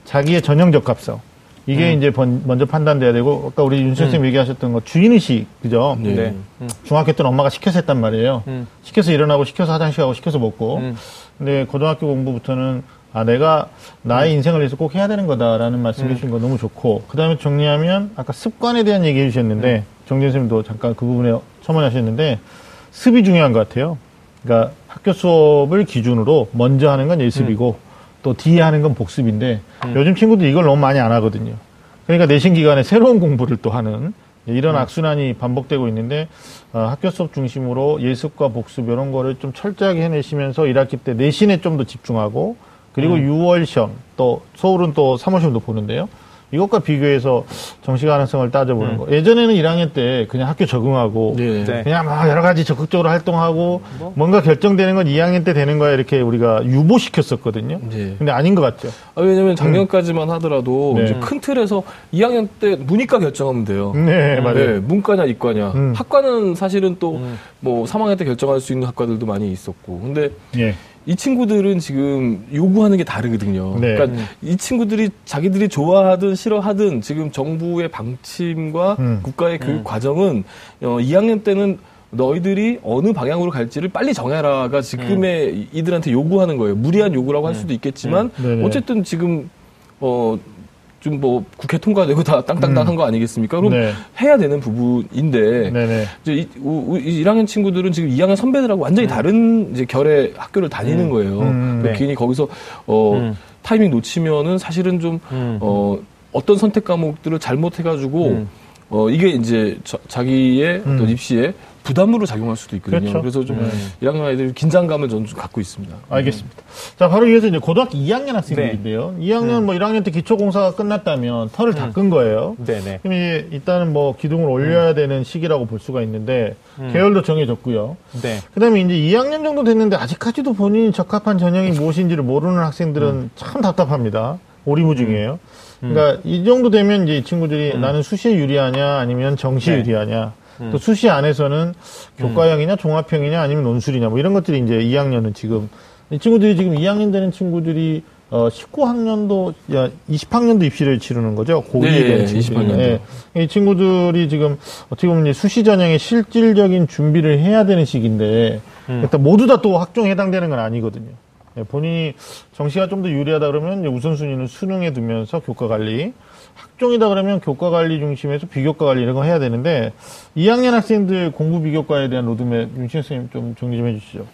자기의 전형 적 합성. 이게 이제 번- 먼저 판단돼야 되고 아까 우리 윤 선생님 얘기하셨던 거 주인의식 그죠? 네. 네. 음. 중학교 때는 엄마가 시켜서 했단 말이에요. 음. 시켜서 일어나고 시켜서 화장실 가고 시켜서 먹고. 음. 근데 고등학교 공부부터는 아 내가 나의 인생을 위해서 꼭 해야 되는 거다라는 말씀 해 주신 거 너무 좋고 그다음에 정리하면 아까 습관에 대한 얘기 해 주셨는데 정진 선생님도 잠깐 그 부분에 첨언하셨는데 습이 중요한 것 같아요. 그러니까 학교 수업을 기준으로 먼저 하는 건 예습이고 또 뒤에 하는 건 복습인데 요즘 친구들 이걸 너무 많이 안 하거든요. 그러니까 내신 기간에 새로운 공부를 또 하는 이런 악순환이 반복되고 있는데 어, 학교 수업 중심으로 예습과 복습 이런 거를 좀 철저하게 해내시면서 1학기 때 내신에 좀 더 집중하고 그리고 6월 시험 또 서울은 또 3월 시험도 보는데요. 이것과 비교해서 정시 가능성을 따져보는 거. 예전에는 1학년 때 그냥 학교 적응하고 네. 네. 그냥 막 여러 가지 적극적으로 활동하고 뭔가 결정되는 건 2학년 때 되는 거야 이렇게 우리가 유보시켰었거든요. 네. 근데 아닌 것 같죠. 아, 왜냐면 작년까지만 하더라도 네. 큰 틀에서 2학년 때 문이과 결정하면 돼요. 네, 맞아요. 네, 문과냐 이과냐. 음. 학과는 사실은 또 뭐 3학년 때 결정할 수 있는 학과들도 많이 있었고. 근데 예. 이 친구들은 지금 요구하는 게 다르거든요. 네. 그러니까 이 친구들이 자기들이 좋아하든 싫어하든 지금 정부의 방침과 음. 국가의 교육 과정은 어, 2학년 때는 너희들이 어느 방향으로 갈지를 빨리 정해라가 지금의 이- 이들한테 요구하는 거예요. 무리한 요구라고 할 수도 있겠지만 음. 네네. 어쨌든 지금 어 좀뭐 국회 통과되고 다 땅땅땅 한거 아니겠습니까? 그럼 네. 해야 되는 부분인데 네네. 이제 이, 우- 이 1학년 친구들은 지금 2학년 선배들하고 완전히 다른 이제 결의 학교를 다니는 거예요. 음, 네. 괜히 거기서 어 음. 타이밍 놓치면은 사실은 좀 음. 어, 어떤 선택 과목들을 잘못해가지고 음. 어 이게 이제 자, 자기의 어떤 음. 입시에 부담으로 작용할 수도 있거든요. 그렇죠. 그래서좀 음. 1학년 아이들 긴장감을 저는 좀 갖고 있습니다. 알겠습니다. 자, 바로 이어서 이제 고등학교 2학년 학생들인데요. 2학년 뭐 1학년 때 기초공사가 끝났다면 털을 다끈 거예요. 네네. 그럼 이제 일단은 뭐 기둥을 올려야 되는 시기라고 볼 수가 있는데 계열도 정해졌고요. 네. 그다음에 이제 2학년 정도 됐는데 아직까지도 본인이 적합한 전형이 무엇인지를 모르는 학생들은 참 답답합니다. 오리무중이에요. 그러니까 이 정도 되면 이제 이 친구들이 나는 수시에 유리하냐 아니면 정시에 네. 유리하냐 또 수시 안에서는 교과형이냐 종합형이냐 아니면 논술이냐 뭐 이런 것들이 이제 2학년은 지금 이 친구들이 지금 2학년 되는 친구들이 어 19학년도 야 20학년도 입시를 치르는 거죠. 고2 네, 되는 친구들이. 20학년도. 예. 이 친구들이 지금 어떻게 보면 이제 수시 전형에 실질적인 준비를 해야 되는 시기인데 일단 모두 다 또 학종에 해당되는 건 아니거든요. 예, 본인이 정시가 좀 더 유리하다 그러면 우선순위는 수능에 두면서 교과 관리, 학종이다 그러면 교과 관리 중심에서 비교과 관리 이런 거 해야 되는데 2학년 학생들 공부 비교과에 대한 로드맵 윤신 선생님 좀 정리 좀 해주시죠.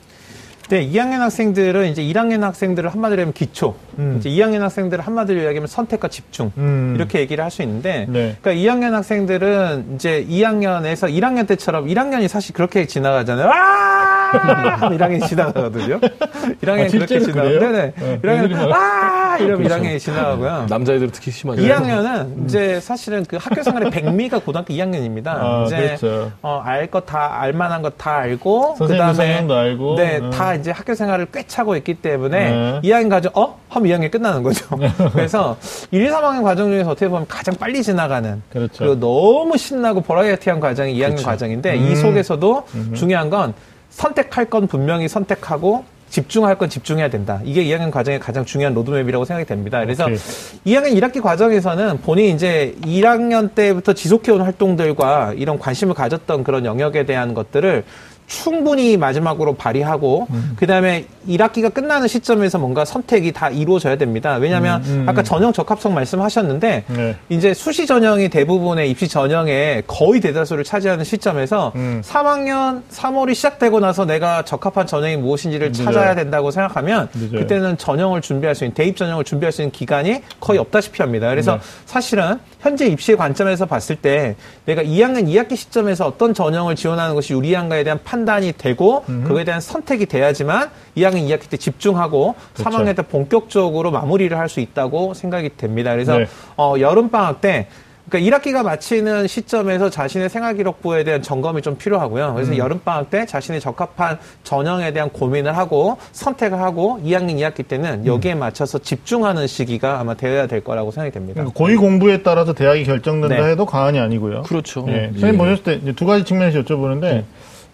네, 2학년 학생들은 이제 1학년 학생들을 한마디로 하면 기초, 음. 이제 2학년 학생들을 한마디로 이야기하면 선택과 집중 음. 이렇게 얘기를 할 수 있는데, 네. 그러니까 2학년 학생들은 이제 2학년에서 1학년 때처럼 1학년이 사실 그렇게 지나가잖아요. 아! 1학년이 지나가거든요. 1학년이 아, 그렇게. 그래요? 네네. 네. 1학년 아! 이러면 그렇죠. 1학년이 지나가고요. 남자애들은 특히 심하죠. 2학년은 이제 사실은 그 학교 생활의 백미가 고등학교 2학년입니다. 아, 이제 그렇죠. 어, 알 것 다 알만한 것 다 알고 선생님도 성향도 알고. 네, 음. 다 이제 학교 생활을 꽤 차고 있기 때문에 네. 2학년 과정 어? 하면 2학년 끝나는 거죠. 그래서 1, 2, 3학년 과정 중에서 어떻게 보면 가장 빨리 지나가는 그렇죠. 리고 너무 신나고 버라이어티한 과정이 2학년 그렇죠. 과정인데 음. 이 속에서도 중요한 건 선택할 건 분명히 선택하고 집중할 건 집중해야 된다. 이게 2학년 과정의 가장 중요한 로드맵이라고 생각이 됩니다. 그래서 오케이. 2학년 1학기 과정에서는 본인이 이제 1학년 때부터 지속해온 활동들과 이런 관심을 가졌던 그런 영역에 대한 것들을 충분히 마지막으로 발휘하고 음. 그다음에 1학기가 끝나는 시점에서 뭔가 선택이 다 이루어져야 됩니다. 왜냐하면 음, 음, 아까 음. 전형 적합성 말씀하셨는데 네. 이제 수시 전형이 대부분의 입시 전형의 거의 대다수를 차지하는 시점에서 음. 3학년 3월이 시작되고 나서 내가 적합한 전형이 무엇인지를 늦어요. 찾아야 된다고 생각하면 늦어요. 그때는 전형을 준비할 수 있는 대입 전형을 준비할 수 있는 기간이 거의 없다시피 합니다. 그래서 네. 사실은 현재 입시의 관점에서 봤을 때 내가 2학년 2학기 시점에서 어떤 전형을 지원하는 것이 유리한가에 대한 판단이 되고 그거에 대한 선택이 돼야지만 2학년 2학기 때 집중하고 그렇죠. 3학년 때 본격적으로 마무리를 할 수 있다고 생각이 됩니다. 그래서 네. 어, 여름 방학 때 그러니까 1학기가 마치는 시점에서 자신의 생활 기록부에 대한 점검이 좀 필요하고요. 그래서 여름 방학 때 자신이 적합한 전형에 대한 고민을 하고 선택을 하고 2학년 2학기 때는 여기에 맞춰서 집중하는 시기가 아마 되어야 될 거라고 생각이 됩니다. 그러니까 고위 공부에 따라서 대학이 결정된다 네. 해도 과언이 아니고요. 그렇죠. 예. 예. 선생님 보셨을 때 두 가지 측면에서 여쭤보는데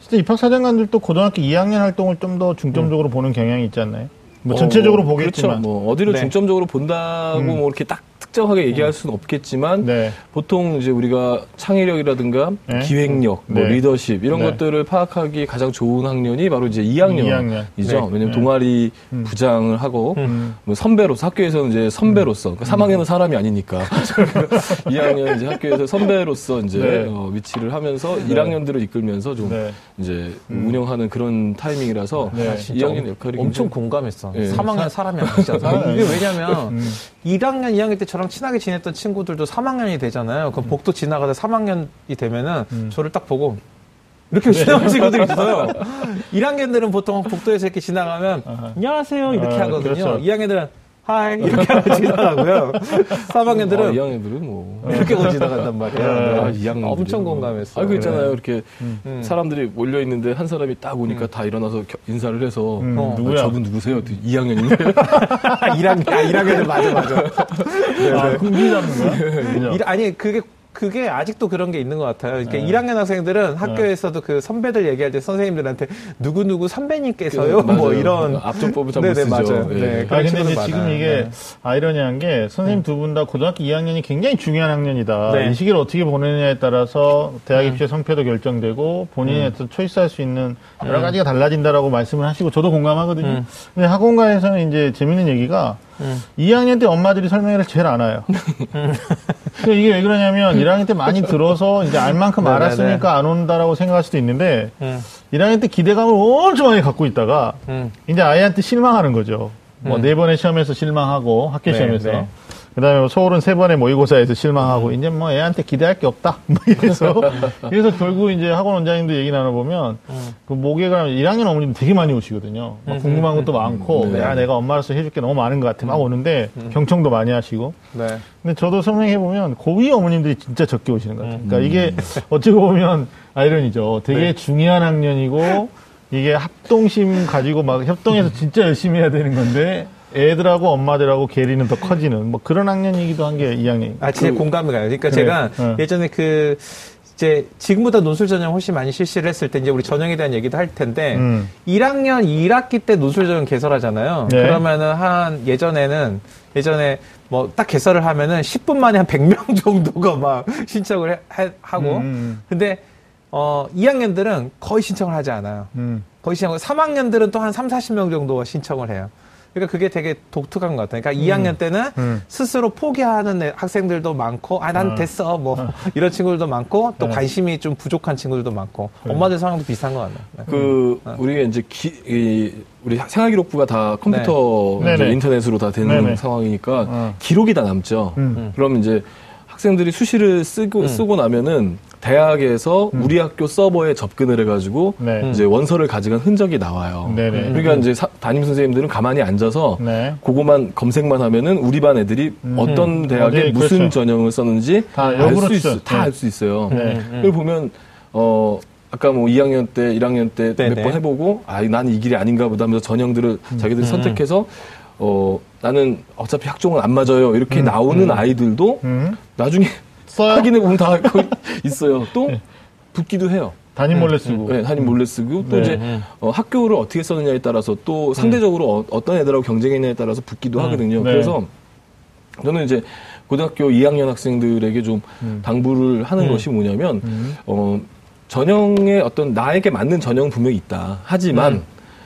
진짜 입학 사정관들도 고등학교 2학년 활동을 좀 더 중점적으로 보는 경향이 있지 않나요? 뭐 전체적으로 어, 보겠지만. 그렇죠. 뭐 어디를 네. 중점적으로 본다고 음. 뭐 이렇게 딱 특정하게 얘기할 수는 없겠지만 네. 보통 이제 우리가 창의력이라든가 네. 기획력, 뭐 네. 리더십 이런 네. 것들을 파악하기 가장 좋은 학년이 바로 이제 2학년이죠. 2학년. 네. 왜냐면 네. 동아리 음. 부장을 하고 음. 뭐 선배로서 학교에서는 이제 선배로서 그러니까 3학년은 사람이 아니니까 2학년 이제 학교에서 선배로서 이제 네. 어, 위치를 하면서 1학년들을 이끌면서 좀 네. 이제 운영하는 그런 타이밍이라서 네. 아, 진짜 2학년 엄- 역할이 엄청 굉장히- 공감했어. 예. 3학년 사람이 아니잖아. 사람이 이게 왜냐면 음. 1학년, 2학년 때 저랑 친하게 지냈던 친구들도 3학년이 되잖아요. 음. 그럼 복도 지나가다 3학년이 되면은 저를 딱 보고 이렇게 지나가는 친구들이 있어요. 1학년들은 보통 복도에서 이렇게 지나가면. 안녕하세요 이렇게 아, 하거든요. 그렇죠. 2학년들은 하이 이렇게 하고 지나가고요. 3학년들은 아, 2학년들은 뭐 이렇게 하고 지나간단 말이에요. 아, 네. 2학년들이 엄청 공감했어요. 아, 그 있잖아요. 네. 이렇게 음. 사람들이 몰려 있는데 한 사람이 딱 오니까 다 일어나서 겨- 인사를 해서 음, 어. 아, 누구야? 저분 누구세요? 2학년인데 1학년, 아, 1학년들 맞아, 맞아. 아, 잡는 거야? 그죠? 일- 아니 그게 그게 아직도 그런 게 있는 것 같아요. 이렇게 네. 1학년 학생들은 학교에서도 그 선배들 얘기할 때 선생님들한테 누구 누구 선배님께서요, 뭐 맞아요. 이런 앞쪽법을 잘못 쓰죠. 맞아요. 예. 네. 아, 그런 근데 이제 지금 많아요. 이게 네. 아이러니한 게 선생님 두 분 다 고등학교 2학년이 굉장히 중요한 학년이다. 네. 이 시기를 어떻게 보내느냐에 따라서 대학 입시의 성패도 결정되고 본인이 어떤 초이스할 수 있는 여러 가지가 달라진다라고 말씀을 하시고 저도 공감하거든요. 음. 근데 학원가에서는 이제 재밌는 얘기가 음. 2학년 때 엄마들이 설명회를 제일 안 와요. 그러니까 이게 왜 그러냐면 1학년 때 많이 들어서 이제 알 만큼 네네네. 알았으니까 안 온다라고 생각할 수도 있는데 음, 1학년 때 기대감을 엄청 많이 갖고 있다가 음. 이제 아이한테 실망하는 거죠. 뭐 음. 네 번의 시험에서 실망하고 학교 네, 시험에서 네. 그다음에 서울은 세 번의 모의고사에서 실망하고 이제 뭐 애한테 기대할 게 없다. 뭐 이래서 그래서 결국 이제 학원 원장님도 얘기 나눠 보면 그 목요일날 1학년 어머님도 되게 많이 오시거든요. 막 궁금한 것도 많고 네. 야 내가 엄마로서 해줄 게 너무 많은 것 같아 막 오는데 경청도 많이 하시고 네. 근데 저도 설명해 보면 고위 어머님들이 진짜 적게 오시는 것 같아요. 그러니까 이게 어찌 보면 아이러니죠. 되게 네. 중요한 학년이고 이게 합동심 가지고 막 협동해서 진짜 열심히 해야 되는 건데 애들하고 엄마들하고 괴리는 더 커지는 뭐 그런 학년이기도 한 게 2학년. 아, 진짜 공감이 가요. 그러니까 그래, 제가 어. 예전에 그, 이제 지금보다 논술 전형 훨씬 많이 실시를 했을 때 이제 우리 전형에 대한 얘기도 할 텐데 음. 1학년 1학기 때 논술 전형 개설하잖아요. 네. 그러면은 한 예전에는 예전에 뭐 딱 개설을 하면은 10분 만에 한 100명 정도가 막 신청을 해- 해- 하고 음, 근데 어 2학년들은 거의 신청을 하지 않아요. 음. 거의 신청을 3학년들은 또 한 3, 40명 정도 신청을 해요. 그러니까 그게 되게 독특한 것 같아요. 그러니까 2학년 때는 음. 스스로 포기하는 애- 학생들도 많고, 아, 난 어. 됐어. 뭐, 이런 친구들도 많고, 또 네. 관심이 좀 부족한 친구들도 많고, 엄마들 상황도 비슷한 것 같아요. 네. 그 우리가 이제 기, 이, 우리 생활기록부가 다 컴퓨터 네. 인터넷으로 다 되는 네네. 상황이니까 어. 기록이 다 남죠. 음. 그럼 이제 학생들이 수시를 쓰고 음. 쓰고 나면은 대학에서 우리 학교 서버에 접근을 해가지고 네. 이제 원서를 가져간 흔적이 나와요. 네네. 그러니까 이제 사- 담임 선생님들은 가만히 앉아서 네. 그거만 검색만 하면은 우리 반 애들이 어떤 대학에 어디, 무슨 그렇죠. 전형을 썼는지 다알 역으로 수 있어, 치죠. 다 네. 알수 있어요. 네. 그걸 보면 어 아까 뭐 2학년 때, 1학년 때 몇. 번 해보고 아, 난 이 길이 아닌가 보다 하면서 전형들을 자기들이 선택해서 어 나는 어차피 학종은 안 맞아요 이렇게 나오는 아이들도 음. 나중에 써요? 확인해 보면 다 거기 있어요. 또 붙기도 해요. 담임 몰래 쓰고. 네, 한임 몰래 쓰고 또 네. 이제 어, 학교를 어떻게 썼느냐에 따라서 또 상대적으로 어, 떤 애들하고 경쟁했냐에 따라서 붙기도 하거든요. 네. 그래서 저는 이제 고등학교 2학년 학생들에게 좀 당부를 하는 것이 뭐냐면 어, 전형의 어떤 나에게 맞는 전형 분명히 있다. 하지만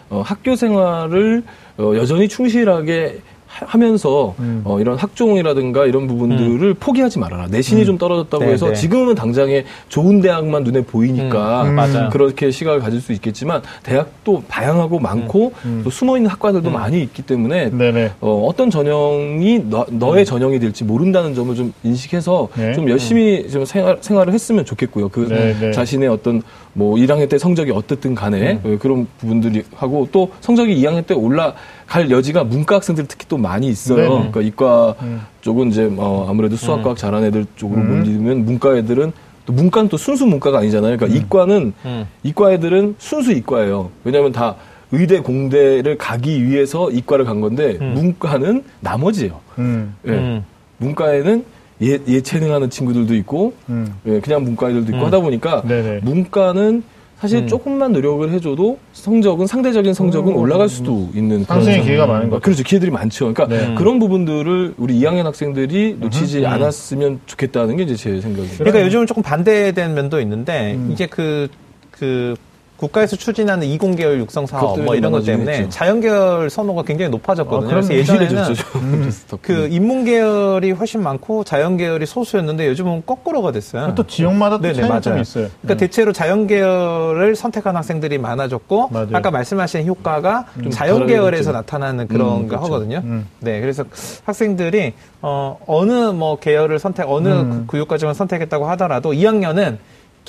어, 학교 생활을 어, 여전히 충실하게 하- 하면서 음. 어, 이런 학종이라든가 이런 부분들을 포기하지 말아라. 내신이 좀 떨어졌다고 네, 해서 네. 지금은 당장에 좋은 대학만 눈에 보이니까 음, 맞아요. 그렇게 시각을 가질 수 있겠지만 대학도 다양하고 많고 또 숨어 있는 학과들도 많이 있기 때문에 네네. 어, 떤 전형이 너, 의 전형이 될지 모른다는 점을 좀 인식해서 네. 좀 열심히 좀 생활, 생활을 했으면 좋겠고요. 그 네, 네. 자신의 어떤 뭐 1학년 때 성적이 어떻든 간에 어, 그런 부분들이 하고 또 성적이 2학년 때 올라 갈 여지가 문과 학생들 특히 또좀 많이 있어요. 네네. 그러니까 이과 음. 쪽은 이제 어, 아무래도 수학과학 잘하는 애들 쪽으로 몰리면 문과 애들은 또 문과는 또 순수 문과가 아니잖아요. 그러니까 이과는 음. 이과 애들은 순수 이과예요. 왜냐하면 다 의대 공대를 가기 위해서 이과를 간 건데 문과는 나머지예요. 음. 예. 음. 문과에는 예, 예체능하는 친구들도 있고 음. 예, 그냥 문과 애들도 있고 하다 보니까 네네. 문과는 사실 조금만 노력을 해줘도 성적은 상대적인 성적은 올라갈 수도 있는 그런 상승의 상- 기회가 많은 거죠. 그렇죠 기회들이 많죠. 그러니까 네. 그런 부분들을 우리 2학년 학생들이 놓치지 않았으면 좋겠다는 게 이제 제 생각입니다. 그러니까 요즘은 조금 반대된 면도 있는데 이게 그, 그 국가에서 추진하는 이공계열 육성 사업 뭐 이런 것 때문에 많아지긴 자연계열 선호가 굉장히 높아졌거든요. 아, 그래서. 예전에는 유실해졌죠. 그 인문계열이 훨씬 많고 자연계열이 소수였는데 요즘은 거꾸로가 됐어요. 또 지역마다 또 맞아요. 있어요. 그러니까 대체로 자연계열을 선택한 학생들이 많아졌고 맞아요. 아까 말씀하신 효과가 좀 자연계열에서. 나타나는 그런 음, 거 그렇죠. 하거든요. 음. 네, 그래서 학생들이 어, 어느 뭐 계열을 선택, 어느 음. 구- 교육과정을 선택했다고 하더라도 2학년은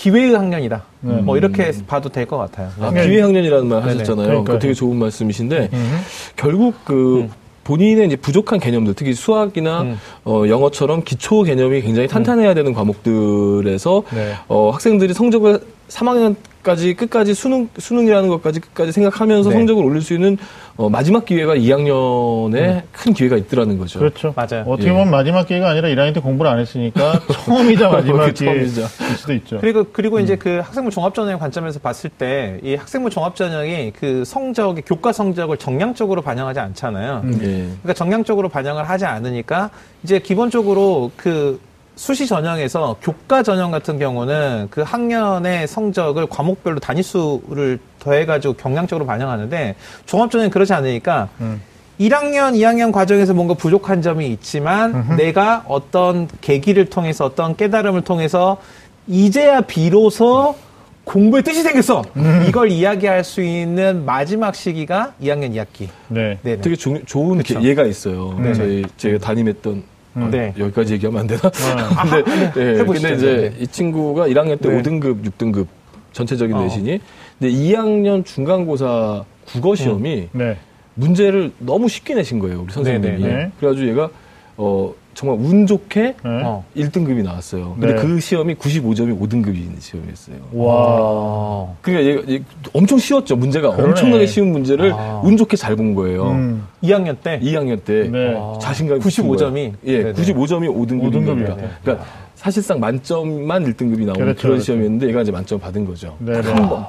기회의 학년이다. 네. 뭐 이렇게 봐도 될 것 같아요. 아, 네. 기회 학년이라는 말 네네. 하셨잖아요. 그거 되게 좋은 말씀이신데 음. 결국 그 음. 본인의 이제 부족한 개념들, 특히 수학이나 음. 어, 영어처럼 기초 개념이 굉장히 탄탄해야 되는 과목들에서 네. 어, 학생들이 성적을 3학년까지 끝까지 수능 수능이라는 것까지 끝까지 생각하면서 네. 성적을 올릴 수 있는 어, 마지막 기회가 2학년에 큰 기회가 있더라는 거죠. 그렇죠. 맞아요. 어떻게 예. 보면 마지막 기회가 아니라 1학년 때 공부를 안 했으니까 처음이자 마지막 그게 기회일. 수도 있죠. 그리고 그리고 이제 그 학생부 종합전형 관점에서 봤을 때 이 학생부 종합전형이 그 성적이 교과 성적을 정량적으로 반영하지 않잖아요. 음. 예. 그러니까 정량적으로 반영을 하지 않으니까 이제 기본적으로 그 수시 전형에서 교과 전형 같은 경우는 그 학년의 성적을 과목별로 단위수를 더해가지고 경량적으로 반영하는데 종합 전형은 그렇지 않으니까 음. 1학년, 2학년 과정에서 뭔가 부족한 점이 있지만 내가 어떤 계기를 통해서 어떤 깨달음을 통해서 이제야 비로소 공부에 뜻이 생겼어. 음. 이걸 이야기할 수 있는 마지막 시기가 2학년 2학기. 네. 네. 되게 조- 좋은 그쵸. 게- 예가 있어요. 네네. 저희 제가 담임했던 아, 네. 여기까지 얘기하면 안 되나? 아, 근데, 예, 해보시죠. 근데 이제 네. 이 친구가 1학년 때 네. 5등급, 6등급 전체적인 어. 내신이. 근데 2학년 중간고사 국어 시험이 네. 문제를 너무 쉽게 내신 거예요, 우리 선생님이. 네, 네, 네. 그래가지고 얘가 어, 정말 운 좋게 네. 어. 1등급이 나왔어요. 근데 네. 그 시험이 95점이 5등급이 시험이었어요. 와. 어. 그러니까 얘가, 얘 엄청 쉬웠죠. 문제가 그러네. 엄청나게 쉬운 문제를 아. 운 좋게 잘 본 거예요. 음. 2학년 때 2학년 때 네. 아. 자신감이 95 붙은 점이? 거예요. 예, 네네. 95점이 5등급인 오등급이요. 겁니다. 그러니까 사실상 만점만 1등급이 나오는 그렇죠, 그런 그렇죠. 시험이었는데 얘가 이제 만점 받은 거죠. 네, 네. 한 번.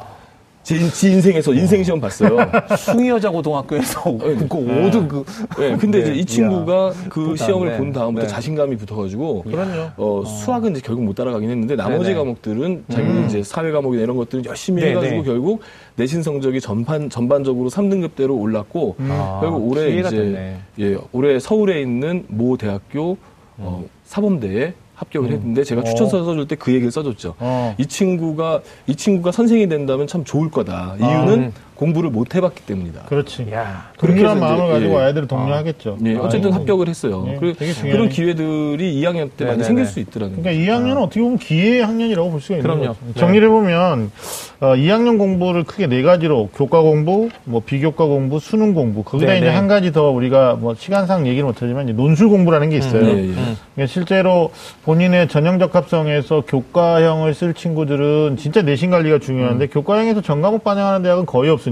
제, 인- 지 인생에서 인생 시험 봤어요. 숭이여자 고등학교에서 그 5등 그 예, 근데 이제 네. 이 친구가 그 그렇다. 시험을 네. 본 다음부터 네. 자신감이 붙어가지고 그럼요. 어, 수학은 이제 결국 못 따라가긴 했는데 나머지 네네. 과목들은 자기는 이제 사회 과목이나 이런 것들은 열심히 네네. 해가지고 결국 내신 성적이 전반 전반적으로 3등급대로 올랐고 아, 결국 올해 이제 됐네. 예 올해 서울에 있는 모 대학교 어, 사범대에 합격을 했는데 제가 추천서 써줄 때 그 얘기를 써줬죠. 어. 이 친구가 이 친구가 선생이 된다면 참 좋을 거다. 이유는 음. 공부를 못 해봤기 때문이다. 그렇지. 야. 그렇게 동일한 해서 이제, 마음을 가지고 예. 아이들을 독려하겠죠. 예, 어쨌든 아이고. 합격을 했어요. 예, 중요하네. 그런 기회들이 2학년 때 많이 네네네. 생길 수 있더라고요. 그러니까 2학년은 어떻게 보면 기회의 학년이라고 볼 수가 있는 그럼요. 거죠. 네. 정리를 해보면 어, 2학년 공부를 크게 네 가지로 교과 공부, 뭐 비교과 공부, 수능 공부. 거기다 네, 이제 네. 한 가지 더 우리가 뭐 시간상 얘기를 못하지만 논술 공부라는 게 있어요. 예, 예. 그러니까 실제로 본인의 전형 적 합성에서 교과형을 쓸 친구들은 진짜 내신 관리가 중요한데 교과형에서 전과목 반영하는 대학은 거의 없으니까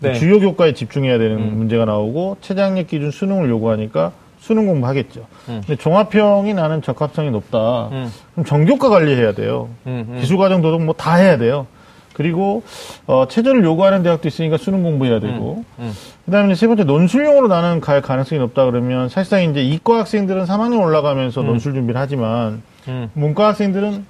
네. 주요 교과에 집중해야 되는 문제가 나오고 최장력 기준 수능을 요구하니까 수능 공부하겠죠. 근데 종합형이 나는 적합성이 높다. 음. 그럼 전교과 관리해야 돼요. 음, 음. 기술과정 도덕 뭐 다 해야 돼요. 그리고 어, 체제를 요구하는 대학도 있으니까 수능 공부해야 되고 음. 그다음에 세 번째 논술용으로 나는 갈 가능성이 높다 그러면 사실상 이제 이과 학생들은 3학년 올라가면서 논술 준비를 하지만 음. 문과 학생들은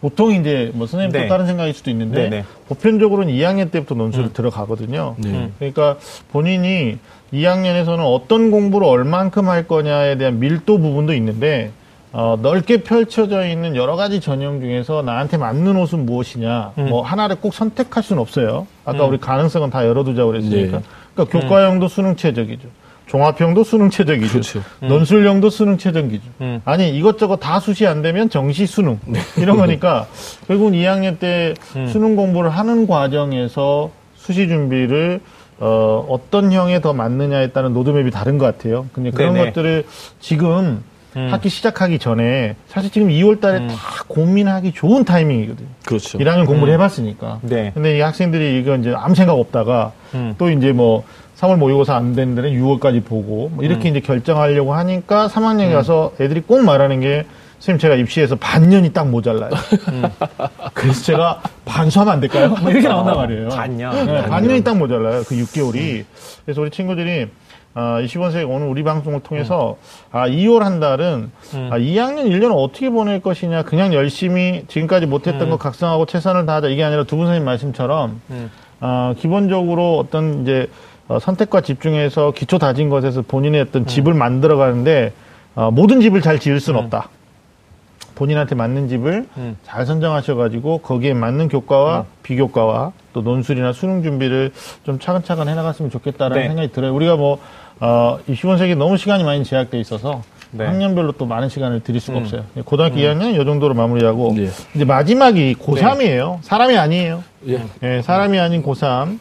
보통 이제 뭐 선생님 또 네. 다른 생각일 수도 있는데 네네. 보편적으로는 2학년 때부터 논술을 들어가거든요. 네. 음. 그러니까 본인이 2학년에서는 어떤 공부를 얼만큼 할 거냐에 대한 밀도 부분도 있는데 어, 넓게 펼쳐져 있는 여러 가지 전형 중에서 나한테 맞는 옷은 무엇이냐 뭐 하나를 꼭 선택할 수는 없어요. 아까 우리 가능성은 다 열어두자고 그랬으니까. 네. 그러니까 교과형도 수능 최적이죠. 종합형도 수능 최적이죠. 그렇죠. 논술형도 수능 최적 기준. 음. 아니 이것저것 다 수시 안 되면 정시 수능 이런 거니까 결국은 2학년 때 수능 공부를 하는 과정에서 수시 준비를 어, 어떤 형에 더 맞느냐에 따른 로드맵이 다른 것 같아요. 근데 그런 네네. 것들을 지금 음. 학기 시작하기 전에 사실 지금 2월 달에 다 고민하기 좋은 타이밍이거든요. 그렇죠. 1학년 공부를 해봤으니까. 네. 근데 이 학생들이 이거 이제 아무 생각 없다가 음. 또 이제 뭐 3월 모의고사 안 되는 데는 6월까지 보고 뭐 이렇게 이제 결정하려고 하니까 3학년에 가서 애들이 꼭 말하는 게 선생님 제가 입시에서 반년이 딱 모자라요. 그래서 제가 반수하면 안 될까요? 뭐 이렇게 나온단 말이에요. 반년. 네, 반년 이 딱 모자라요. 그 6개월이. 그래서 우리 친구들이 아, 21세기 오늘 우리 방송을 통해서 아, 2월 한 달은 아, 2학년 1년을 어떻게 보낼 것이냐 그냥 열심히 지금까지 못했던 거 각성하고 최선을 다하자. 이게 아니라 두 분 선생님 말씀처럼 음. 아, 기본적으로 어떤 이제 어, 선택과 집중해서 기초 다진 것에서 본인의 어떤 집을 만들어 가는데 어, 모든 집을 잘 지을 수는 없다. 본인한테 맞는 집을 음. 잘 선정하셔가지고 거기에 맞는 교과와 비교과와 또 논술이나 수능 준비를 좀 차근차근 해나갔으면 좋겠다라는 네. 생각이 들어요. 우리가 뭐 어, 21세기 너무 시간이 많이 제약돼 있어서 네. 학년별로 또 많은 시간을 드릴 수가 음. 없어요. 고등학교 2학년 이 정도로 마무리하고 예. 이제 마지막이 네. 고3이에요. 사람이 아니에요. 예. 예, 사람이 아닌 고3.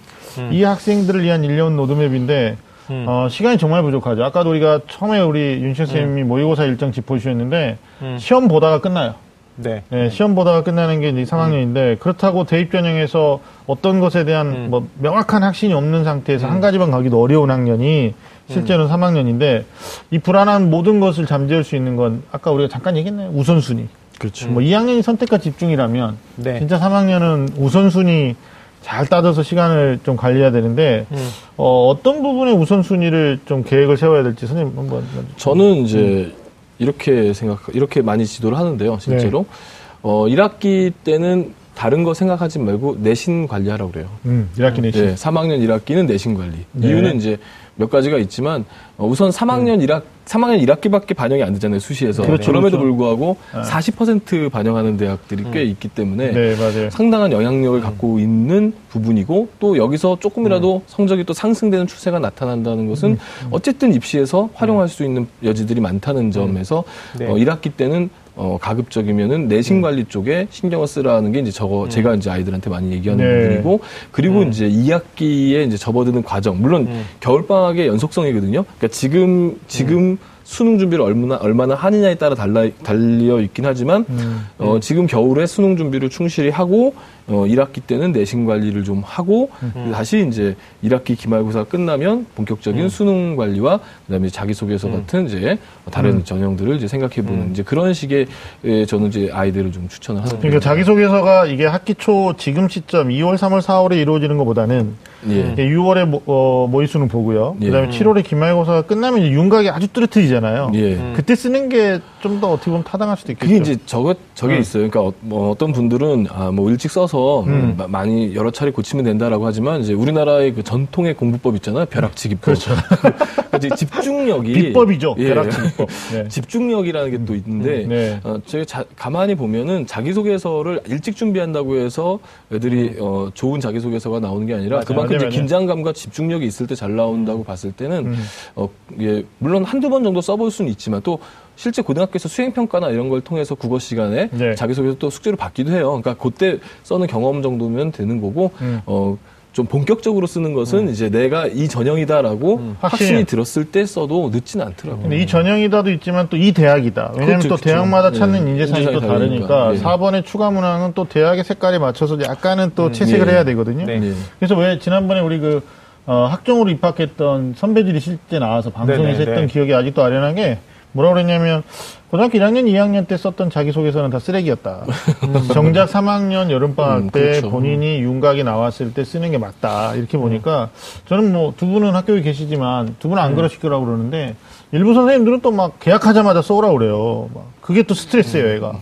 이 학생들을 위한 1년 로드맵인데, 음. 어, 시간이 정말 부족하죠. 아까도 우리가 처음에 우리 윤철 선생님이 모의고사 일정 짚어주셨는데, 음. 시험 보다가 끝나요. 네. 예, 시험 보다가 끝나는 게 이제 3학년인데, 그렇다고 대입 전형에서 어떤 것에 대한 음. 뭐 명확한 확신이 없는 상태에서 한 가지만 가기도 어려운 학년이 실제로는 3학년인데, 이 불안한 모든 것을 잠재울 수 있는 건 아까 우리가 잠깐 얘기했나요? 우선순위. 그렇죠. 뭐 2학년이 선택과 집중이라면, 네. 진짜 3학년은 우선순위 잘 따져서 시간을 좀 관리해야 되는데 음. 어, 어떤 부분의 우선순위를 좀 계획을 세워야 될지 선생님 한번 저는 이제 이렇게 생각, 이렇게 많이 지도를 하는데요, 실제로. 어, 1학기 때는 다른 거 생각하지 말고 내신 관리하라고 그래요. 음, 1학기 내신 네, 3학년 1학기는 내신 관리. 네. 이유는 이제 몇 가지가 있지만 어, 우선 3학년 1학 3학년 1학기밖에 반영이 안 되잖아요 수시에서. 그렇죠, 그럼에도 그렇죠. 불구하고 네. 40% 반영하는 대학들이 꽤 있기 때문에 네 맞아요 상당한 영향력을 갖고 있는 부분이고 또 여기서 조금이라도 성적이 또 상승되는 추세가 나타난다는 것은 어쨌든 입시에서 활용할 수 있는 여지들이 많다는 점에서 네. 어, 1학기 때는 어, 가급적이면은 내신 관리 쪽에 신경을 쓰라는 게 이제 저거 제가 이제 아이들한테 많이 얘기하는 네. 부분이고 그리고 이제 2학기에 이제 접어드는 과정 물론 겨울 방학의 연속성이거든요. 그러니까 지금 지금 수능 준비를 얼마나 얼마나 하느냐에 따라 달라 달려 있긴 하지만 음. 어, 지금 겨울에 수능 준비를 충실히 하고 어, 1학기 때는 내신 관리를 좀 하고 음. 다시 이제 1학기 기말고사 끝나면 본격적인 수능 관리와 그다음에 자기소개서 같은 이제 다른 음. 전형들을 이제 생각해 보는 이제 그런 식의 에, 저는 이제 아이들을 좀 추천을 하는 그러니까 자기소개서가 이게 학기 초 지금 시점 2월 3월 4월에 이루어지는 것보다는 예. 6월에 모, 어, 모의 수능 보고요 예. 그다음에 7월에 기말고사가 끝나면 이제 윤곽이 아주 뚜렷해지잖아요 예. 그때 쓰는 게 좀 더 어떻게 보면 타당할 수도 있겠죠 그게 이제 저거 저게 음. 있어요. 그러니까 어, 뭐 어떤 분들은 아 뭐 일찍 써서 음. 마- 많이 여러 차례 고치면 된다라고 하지만 이제 우리나라의 그 전통의 공부법 있잖아요. 벼락치기 법. 그렇죠. 그러니까 이제 집중력이 비법이죠 예. 벼락치 비법 네. 집중력이라는 게 또 있는데 음, 네. 어, 제가 자- 가만히 보면은 자기소개서를 일찍 준비한다고 해서 애들이 어, 좋은 자기소개서가 나오는 게 아니라 음. 맞아요. 그만큼 이제. 긴장감과 집중력이 있을 때 잘 나온다고 봤을 때는 음. 어, 예, 물론 한두 번 정도 써볼 수는 있지만 또 실제 고등학교에서 수행평가나 이런 걸 통해서 국어 시간에 네. 자기소개서 또 숙제로 받기도 해요. 그러니까 그때 써는 경험 정도면 되는 거고, 음. 어, 좀 본격적으로 쓰는 것은 이제 내가 이 전형이다라고 확신이- 확신이 들었을 때 써도 늦지는 않더라고요. 근데 이 전형이다도 있지만 또 이 대학이다. 왜냐하면 그렇죠, 또 그렇죠. 대학마다 찾는 네. 인재상이 또 인재상이 다르니까 다르니까. 예. 4번의 추가 문항은 또 대학의 색깔에 맞춰서 약간은 또 채색을 예. 해야 되거든요. 네. 예. 그래서 왜 지난번에 우리 그 어, 학종으로 입학했던 선배들이 실제 나와서 방송에서 네네, 했던 네. 기억이 아직도 아련하게 뭐라 그랬냐면 고등학교 1학년, 2학년 때 썼던 자기소개서는 다 쓰레기였다. 정작 3학년 여름방학 음, 때 그렇죠. 본인이 윤곽이 나왔을 때 쓰는 게 맞다. 이렇게 보니까 저는 뭐 두 분은 학교에 계시지만 두 분은 안 그러실 거라고 그러는데 일부 선생님들은 또 막 계약하자마자 써오라고 그래요. 막 그게 또 스트레스예요, 얘가.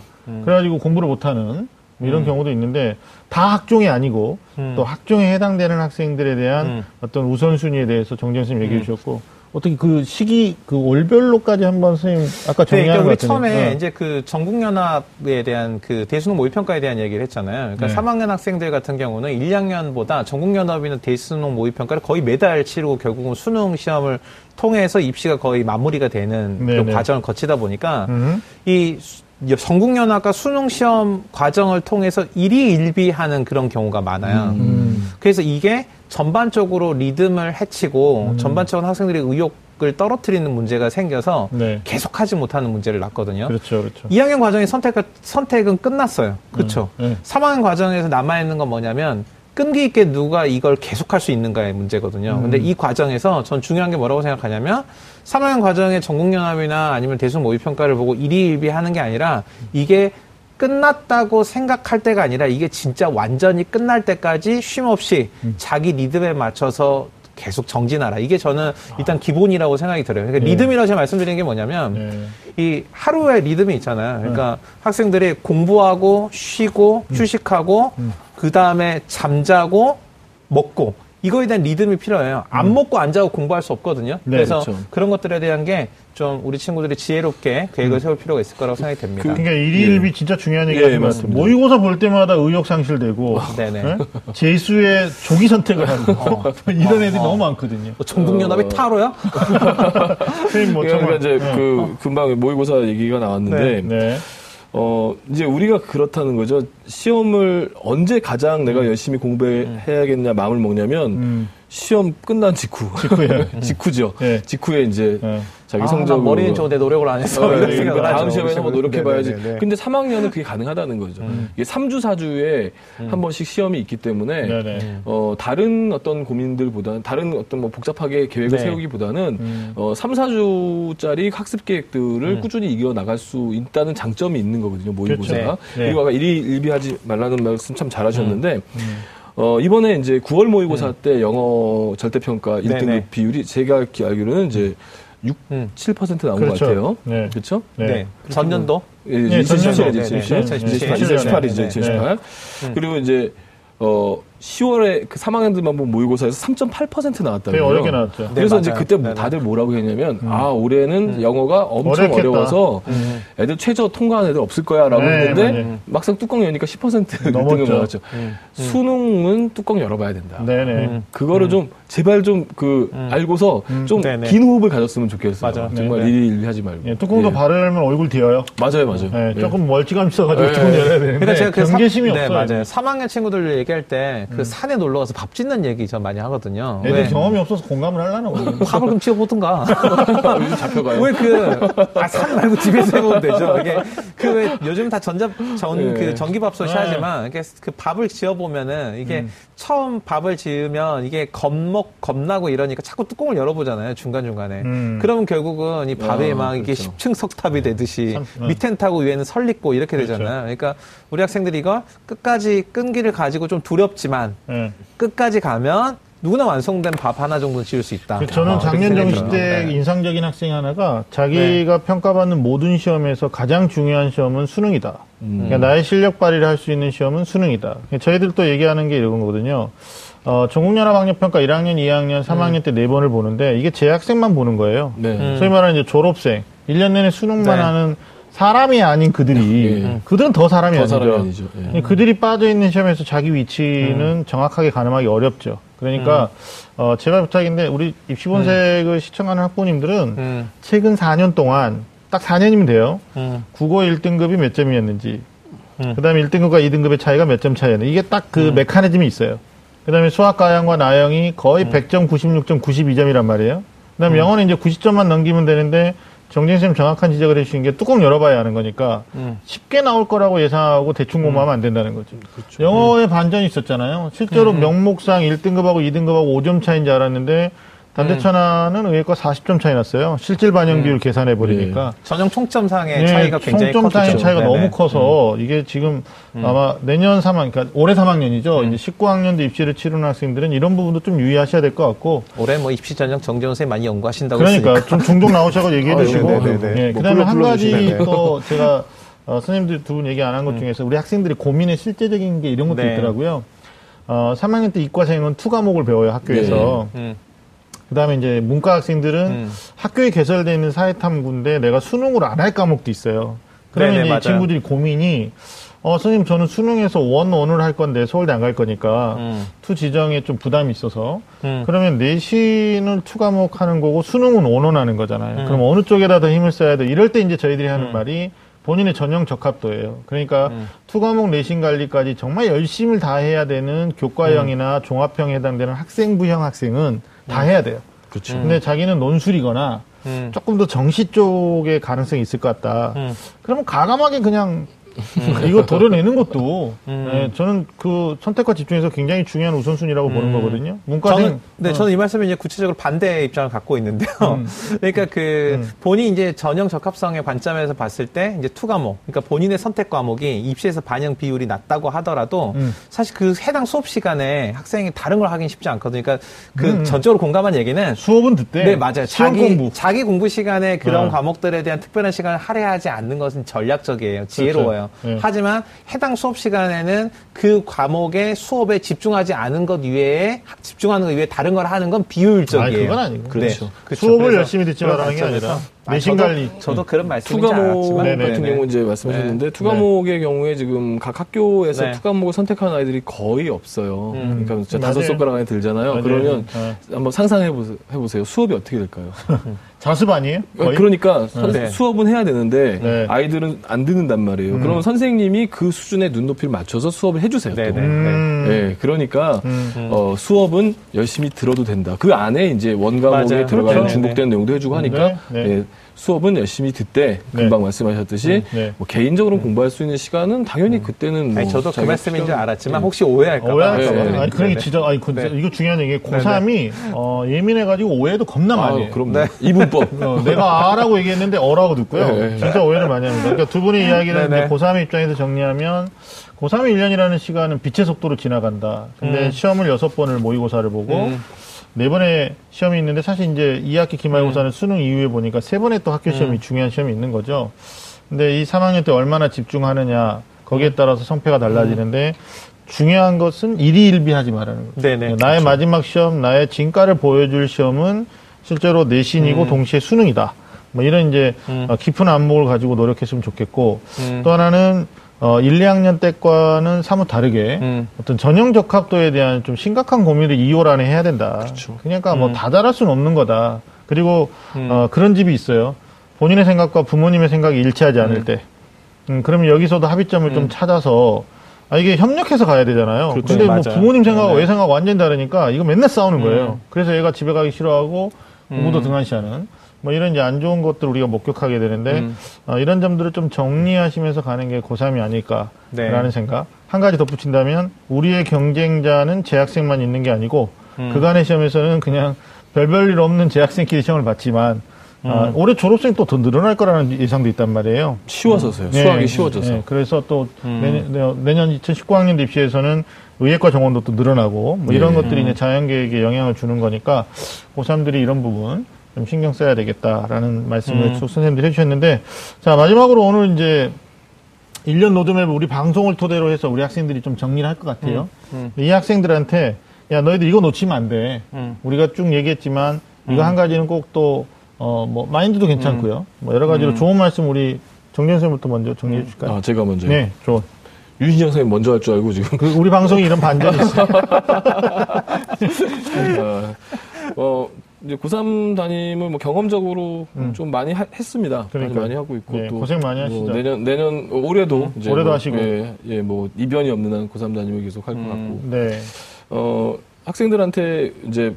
그래가지고 공부를 못하는 뭐 이런 경우도 있는데 다 학종이 아니고 또 학종에 해당되는 학생들에 대한 음. 어떤 우선순위에 대해서 정정 선생님 얘기해 주셨고 어떻게 그 시기 그 월별로까지 한번 선생님 아까 네, 정리한 그러니까 것 우리 처음에 네. 이제 그 전국연합에 대한 그 대수능 모의평가에 대한 얘기를 했잖아요. 그러니까 네. 3학년 학생들 같은 경우는 1, 2학년보다 전국연합이나 대수능 모의평가를 거의 매달 치르고 결국은 수능 시험을 통해서 입시가 거의 마무리가 되는 그. 과정을 거치다 보니까 음. 이 수- 전국연합과 수능 시험 과정을 통해서 일희일비하는 그런 경우가 많아요. 음. 그래서 이게 전반적으로 리듬을 해치고 전반적으로 학생들의 의욕을 떨어뜨리는 문제가 생겨서 네. 계속하지 못하는 문제를 낳거든요. 그렇죠, 그렇죠. 2학년 과정의 선택, 선택은 끝났어요. 그렇죠. 네. 3학년 과정에서 남아 있는 건 뭐냐면 끈기 있게 누가 이걸 계속할 수 있는가의 문제거든요. 근데 이 과정에서 전 중요한 게 뭐라고 생각하냐면 3학년 과정의 전국연합이나 아니면 대수 모의 평가를 보고 일희일비 하는 게 아니라 이게 끝났다고 생각할 때가 아니라 이게 진짜 완전히 끝날 때까지 쉼 없이 자기 리듬에 맞춰서 계속 정진하라. 이게 저는 일단 기본이라고 생각이 들어요. 그러니까 네. 리듬이라고 제가 말씀드리는 게 뭐냐면 네. 이 하루의 리듬이 있잖아요. 그러니까 학생들이 공부하고 쉬고 음. 휴식하고 그 다음에 잠자고 먹고 이거에 대한 리듬이 필요해요. 안 먹고 안 자고 공부할 수 없거든요. 음. 네, 그래서 그렇죠. 그런 것들에 대한 게 좀 우리 친구들이 지혜롭게 계획을 세울 필요가 있을 거라고 생각이 됩니다. 그러니까 일일비 진짜 중요한 얘기 예. 맞습니다. 모의고사 볼 때마다 의욕 상실되고 네네. 예? 재수의 조기 선택을 하고 이런 애들이 너무 많거든요. 뭐 전국연합이 어. 타로야? 선생님 뭐 그러니까 정말 이제 네. 그 금방 모의고사 얘기가 나왔는데 네. 어 이제 우리가 그렇다는 거죠. 시험을 언제 가장 내가 열심히 공부해야겠냐 마음을 먹냐면 음. 시험 끝난 직후. 직후에. 직후죠. 네. 직후에 이제 네. 자기 아, 난 머리는 좋은데 노력을 안 했어. 어, 이런 네, 생각을 다음 하죠. 시험에 한번 노력해봐야지. 네, 네, 네. 근데 3학년은 그게 가능하다는 거죠. 이게 3주, 4주에 한 번씩 시험이 있기 때문에 네, 네. 어, 다른 어떤 고민들보다는 다른 어떤 뭐 복잡하게 계획을 네. 세우기보다는 음. 어, 3, 4주짜리 학습 계획들을 꾸준히 이겨 나갈 수 있다는 장점이 있는 거거든요. 모의고사가. 그렇죠. 네. 그리고 아까 일이 일비 하지 말라는 말씀 참 잘하셨는데 어, 이번에 이제 9월 모의고사 때 영어 절대평가 1등급 네, 네. 비율이 제가 기- 알기로는 이제 6, 음. 7% 나온 그렇죠. 것 같아요. 네. 그렇죠? 네. 네. 전년도? 예, 네, 2017, 전년도. 2017, 네, 네, 2018, 2017. 2018이죠, 네, 2018. 그리고 이제, 어, 10월에 그 3학년들만 본 모의고사에서 3.8% 나왔다고요. 되게 어렵게 나왔죠. 네, 그래서 이제 맞아요. 그때 네, 네. 다들 뭐라고 했냐면, 아, 올해는 영어가 엄청 어렵겠다. 어려워서 애들 최저 통과한 애들 없을 거야 라고 네, 했는데, 맞아요. 막상 뚜껑 여니까 10% 넘었죠. 1등을 나왔죠. 수능은 뚜껑 열어봐야 된다. 네네. 그거를 좀 제발 좀 그 알고서 좀긴 네네. 호흡을 가졌으면 좋겠어요. 맞아요. 정말 네네. 일일이 하지 말고. 예, 뚜껑도 예. 바르려면 얼굴 뒤어요. 맞아요, 맞아요. 네, 예. 조금 멀찌감치 써가지고 네. 뚜껑 열어야 되는데 그러니까 제가 그 경계심이 삼- 없어요. 네, 맞아요. 3학년 친구들 얘기할 때그 산에 놀러 가서 밥 짓는 얘기 전 많이 하거든요. 애들 왜? 경험이 없어서 공감을 하려나 모르겠네. 밥을 좀 지어보든가. 요즘 잡혀가요. 왜 그, 아, 산 말고 집에서 해보면 되죠. 이게, 그, 왜, 요즘 다 전자, 전, 네. 그, 전기밥솥이 네. 하지만, 이게 그 밥을 지어보면은, 이게 처음 밥을 지으면 이게 겁먹, 겁나고 이러니까 자꾸 뚜껑을 열어보잖아요. 중간중간에. 음. 그러면 결국은 이 밥에 아, 막 이게 그렇죠. 10층 석탑이 되듯이 참, 네. 밑엔 타고 위에는 설립고 이렇게 그렇죠. 되잖아요. 그러니까 우리 학생들이 이걸 끝까지 끈기를 가지고 좀 두렵지만, 예. 끝까지 가면 누구나 완성된 밥 하나 정도는 지을 수 있다. 그 저는 어, 작년 정시 때. 네. 인상적인 학생 하나가 자기가 평가받는 모든 시험에서 가장 중요한 시험은 수능이다. 그러니까 나의 실력 발휘를 할 수 있는 시험은 수능이다. 저희들도 얘기하는 게 이런 거거든요. 어, 전국연합학력평가 1학년, 2학년, 3학년 때네 번을 보는데 이게 재학생만 보는 거예요. 네. 소위 말하는 이제 졸업생, 1년 내내 수능만 네. 하는 사람이 아닌 그들이, 예. 그들은 더 사람이 더 아니죠. 사람이 아니죠. 예. 그들이 빠져 있는 시험에서 자기 위치는 정확하게 가늠하기 어렵죠. 그러니까 어, 제발 부탁인데 우리 입시본색을 시청하는 학부모님들은 음, 최근 4년 동안 딱 4년이면 돼요. 음. 국어 1등급이 몇 점이었는지, 음. 그다음에 1등급과 2등급의 차이가 몇 점 차이였는지 이게 딱 그 메커니즘이 있어요. 그다음에 수학 가형과 나형이 거의 100점, 96점, 92점이란 말이에요. 그다음에 영어는 이제 90점만 넘기면 되는데 정진 쌤 정확한 지적을 해주신 게 뚜껑 열어봐야 하는 거니까 음. 쉽게 나올 거라고 예상하고 대충 공부하면 안 된다는 거죠. 영어에 반전이 있었잖아요. 실제로 명목상 1등급하고 2등급하고 5점 차이인 줄 알았는데 단대천하는 의외과 40점 차이 났어요. 실질 반영 비율 계산해 버리니까. 전형 총점상의 네, 차이가 굉장히 총점 차이. 차이가 네네. 너무 커서 이게 지금 아마 내년 3학 그러니까 올해 3학년이죠. 이제 19학년도 입시를 치르는 학생들은 이런 부분도 좀 유의하셔야 될 것 같고. 올해 뭐 입시 전형 정재훈 선생님 많이 연구하신다고 그러니까 했으니까. 좀 종종 나오셔서 얘기해 주시고. 네네네. 예, 뭐 그다음에 한 가지. 또 제가 어, 선생님들 두 분 얘기 안 한 것 중에서 우리 학생들이 고민의 실제적인 게 이런 것도 네. 있더라고요. 어, 3학년 때 이과생은 two 과목을 배워요 학교에서. 음, 그다음에 이제 문과 학생들은 음. 학교에 개설되어 있는 사회탐구인데 내가 수능으로 안할 과목도 있어요. 그러면 네네, 이제 이 맞아요. 친구들이 고민이 어 선생님 저는 수능에서 one one을 할 건데 서울대 안 갈 거니까 음. two 지정에 좀 부담이 있어서 음. 그러면 내신을 two 과목 하는 거고 수능은 one one 하는 거잖아요. 음. 그럼 어느 쪽에다 더 힘을 써야 돼? 이럴 때 이제 저희들이 하는 말이 본인의 전형 적합도예요. 그러니까 two 과목 내신 관리까지 정말 열심을 다 해야 되는 교과형이나 종합형에 해당되는 학생부형 학생은 다 해야 돼요. 그렇죠. 근데 자기는 논술이거나 음. 조금 더 정시 쪽에 가능성이 있을 것 같다. 음. 그러면 과감하게 그냥 이거 도려내는 것도 음. 네, 저는 그 선택과 집중에서 굉장히 중요한 우선순위라고 보는 거거든요. 문과생 저는, 네, 어. 저는 이 말씀에 이제 구체적으로 반대 입장을 갖고 있는데요. 음. 그러니까 그 음. 본인 이제 전형 적합성의 관점에서 봤을 때 이제 two 과목, 그러니까 본인의 선택 과목이 입시에서 반영 비율이 낮다고 하더라도 음. 사실 그 해당 수업 시간에 학생이 다른 걸 하긴 쉽지 않거든요. 그러니까 그 음. 전적으로 공감한 얘기는 수업은 듣대. 네, 맞아요. 자기, 공부. 자기 공부 시간에 그런 어. 과목들에 대한 특별한 시간을 할애하지 않는 것은 전략적이에요. 지혜로워요. 네. 하지만 해당 수업 시간에는 그 과목의 수업에 집중하지 않은 것 이외에 집중하는 것 이외에 다른 걸 하는 건 비효율적이에요. 아니, 그건 아니고. 그렇죠. 그렇죠. 수업을 그래서 열심히 듣지 말라는 게 관점에서 아니라 아니, 내신 저도- 관리. 저도 그런 말씀인지 투과목 알았지만 네네. 같은 경우 이제 말씀하셨는데 네. 투과목의 경우에 지금 각 학교에서 네. 투과목을 선택하는 아이들이 거의 없어요. 음. 그러니까 진짜 다섯 맞아요. 손가락 안에 들잖아요. 맞아요. 그러면 네. 한번 상상해 보세요. 해보세요. 수업이 어떻게 될까요? 자습 아니에요? 거의? 그러니까 선- 네. 수업은 해야 되는데 네. 아이들은 안 듣는단 말이에요. 음. 그러면 선생님이 그 수준의 눈높이를 맞춰서 수업을 해주세요. 또. 네, 네. 음. 네, 그러니까 음. 어, 수업은 열심히 들어도 된다. 그 안에 이제 원과 목에 맞아요. 들어가는 그렇죠. 중복된 내용도 해주고 하니까 네, 네. 예, 수업은 열심히 듣되 네. 금방 말씀하셨듯이 네. 뭐 개인적으로 공부할 수 있는 시간은 당연히 그때는 뭐 아니, 저도 그 말씀인 줄 알았지만 예. 혹시 오해할까봐. 오해할까봐. 네, 네. 아니, 그런 게 네. 진짜, 아니, 그, 네. 이거 중요한 얘기. 고3이, 어, 예민해 가지고 오해도 겁나 많이 아, 해요. 그럼 네. 이분법. 어, 내가 아라고 얘기했는데 어라고 듣고요. 네. 진짜 오해를 많이 합니다. 그러니까 두 분의 이야기를. 이제 고3의 입장에서 정리하면 고3의 1년이라는 시간은 빛의 속도로 지나간다. 근데 음. 시험을 여섯 번을 모의고사를 보고 음. 네 번의 시험이 있는데 사실 이제 2학기 기말고사는 수능 이후에 보니까 세 번의 또 학교 시험이 음. 중요한 시험이 있는 거죠. 근데 이 3학년 때 얼마나 집중하느냐 거기에 따라서 성패가 달라지는데 중요한 것은 일희일비하지 말라는 거죠. 네네. 나의 그렇죠. 마지막 시험, 나의 진가를 보여줄 시험은 실제로 내신이고 음. 동시에 수능이다. 뭐 이런 이제 음. 어, 깊은 안목을 가지고 노력했으면 좋겠고 음. 또 하나는 어, 1, 2학년 때과는 사뭇 다르게 음. 어떤 전형 적합도에 대한 좀 심각한 고민을 2월 안에 해야 된다. 그렇죠. 그러니까 음. 뭐다 잘할 수는 없는 거다. 그리고 음. 어, 그런 집이 있어요. 본인의 생각과 부모님의 생각이 일치하지 않을 음. 때. 음, 그러면 여기서도 합의점을 좀 음. 찾아서 아, 이게 협력해서 가야 되잖아요. 그렇죠. 근데 뭐 맞아요. 부모님 생각하고 네. 애 생각 완전 다르니까 이거 맨날 싸우는 거예요. 음. 그래서 얘가 집에 가기 싫어하고 공부도 음. 등한시하는 뭐 이런 이제 안 좋은 것들 우리가 목격하게 되는데 음. 어, 이런 점들을 좀 정리하시면서 가는 게 고3이 아닐까라는 네. 생각. 한 가지 덧붙인다면 우리의 경쟁자는 재학생만 있는 게 아니고 음. 그간의 시험에서는 그냥 별별 일 없는 재학생끼리 시험을 봤지만 아, 음. 올해 졸업생 또더 늘어날 거라는 예상도 있단 말이에요. 쉬워서서요. 네, 수학이 쉬워져서. 네, 그래서 또 음. 내년, 내년- 내년 2019학년도 입시에서는 의예과 정원도 또 늘어나고 뭐 이런 네. 것들이 음. 이제 자연계획에 영향을 주는 거니까 고3들이 이런 부분 좀 신경 써야 되겠다라는 말씀을 음. 쭉 선생님들이 해주셨는데 자 마지막으로 오늘 이제 1년 로드맵 우리 방송을 토대로 해서 우리 학생들이 좀 정리를 할 것 같아요. 음. 이 학생들한테 야 너희들 이거 놓치면 안 돼. 음. 우리가 쭉 얘기했지만 이거 음. 한 가지는 꼭 또 어 뭐 마인드도 괜찮고요. 뭐 여러 가지로 음. 좋은 말씀 우리 정전 선생님부터 먼저 정리해 주실까요? 아, 제가 먼저. 네, 좋은. 유신영 선생님 먼저 할 줄 알고 지금. 그 우리 방송이 이런 반전이 있어요. 어, 어, 이제 고3 담임을 뭐 경험적으로 음. 좀 많이 하- 했습니다. 많이, 그러니까요. 많이 하고 있고 네, 또 고생 많이 뭐 하시죠. 음. 내년 내년 올해도 이제 올해도 뭐, 하시고. 예, 예, 뭐 이변이 없는 한 고3 담임을 계속 할것 음. 같고 네. 어, 학생들한테 이제 저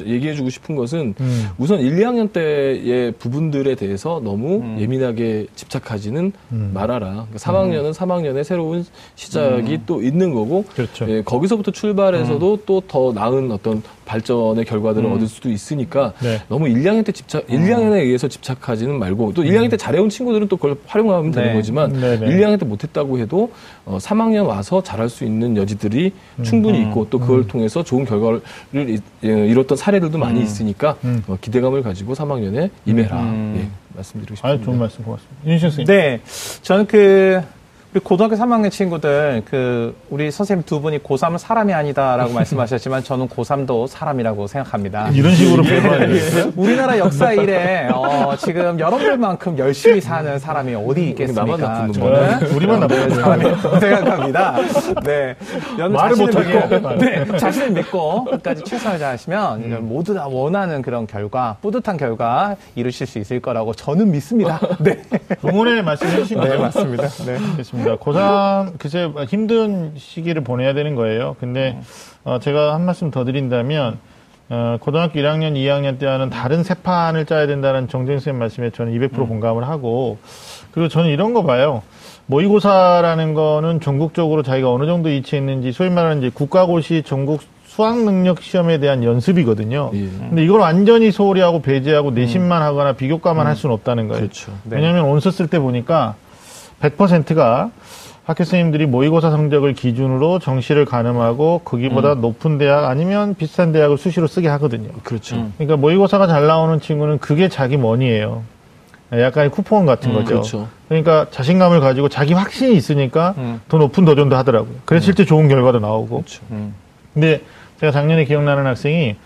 얘기해주고 싶은 것은 음. 우선 1, 2학년 때의 부분들에 대해서 너무 음. 예민하게 집착하지는 음. 말아라. 그러니까 3학년은 3학년의 새로운 시작이 음. 또 있는 거고 그렇죠. 예, 거기서부터 출발해서도 또 더 나은 어떤 발전의 결과들을 음. 얻을 수도 있으니까 네. 너무 1, 2학년 때 집착, 1, 2학년에 의해서 집착하지는 말고 또 1, 2학년 때 잘해온 친구들은 또 그걸 활용하면 되는 네. 거지만 네, 네. 1, 2학년 때 못했다고 해도 어, 3학년 와서 잘할 수 있는 여지들이 충분히 음. 있고 또 그걸 통해서 좋은 결과를 이- 예, 이뤘던 사례들도 많이 음. 있으니까 음. 어, 기대감을 가지고 3학년에 임해라 음. 예, 말씀드리고 싶습니다. 아유, 좋은 말씀 고맙습니다. 윤신 선생님. 네. 저는 그, 우리 고등학교 3학년 친구들 그 우리 선생님 두 분이 고3은 사람이 아니다라고 말씀하셨지만 저는 고3도 사람이라고 생각합니다. 이런 식으로 배워야 되겠어요? 우리나라 역사 이래 어, 지금 여러분들만큼 열심히 사는 사람이 어디 있겠습니까? 저는 놈이네. 우리만 나쁜 사람이라고 생각합니다. 네, 말을 믿고, 네, 자신을 믿고 끝까지 최선을 다하시면 모두 다 원하는 그런 결과, 뿌듯한 결과 이루실 수 있을 거라고 저는 믿습니다. 네, 응원의 말씀 해주신 네 거죠? 맞습니다. 네. 알겠습니다. 고3, 글쎄, 힘든 시기를 보내야 되는 거예요. 근데, 어, 제가 한 말씀 더 드린다면, 어, 고등학교 1학년, 2학년 때와는 다른 세 판을 짜야 된다는 정재인 선생님 말씀에 저는 200% 공감을 하고, 그리고 저는 이런 거 봐요. 모의고사라는 거는 전국적으로 자기가 어느 정도 위치해 있는지, 소위 말하는 이제 국가고시 전국 수학 능력 시험에 대한 연습이거든요. 예. 근데 이걸 완전히 소홀히 하고 배제하고 내신만 하거나 비교과만 할 수는 없다는 거예요. 그렇죠. 네. 왜냐하면 온서 쓸 때 보니까 100%가 학교 선생님들이 모의고사 성적을 기준으로 정시를 가늠하고 거기보다 높은 대학 아니면 비슷한 대학을 수시로 쓰게 하거든요. 그렇죠. 음. 그러니까 모의고사가 잘 나오는 친구는 그게 자기 머니예요. 약간의 쿠폰 같은 거죠. 그렇죠. 그러니까 자신감을 가지고 자기 확신이 있으니까 음. 더 높은 도전도 하더라고요. 그래서 실제 좋은 결과도 나오고. 그렇죠. 음. 근데 제가 작년에 기억나는 학생이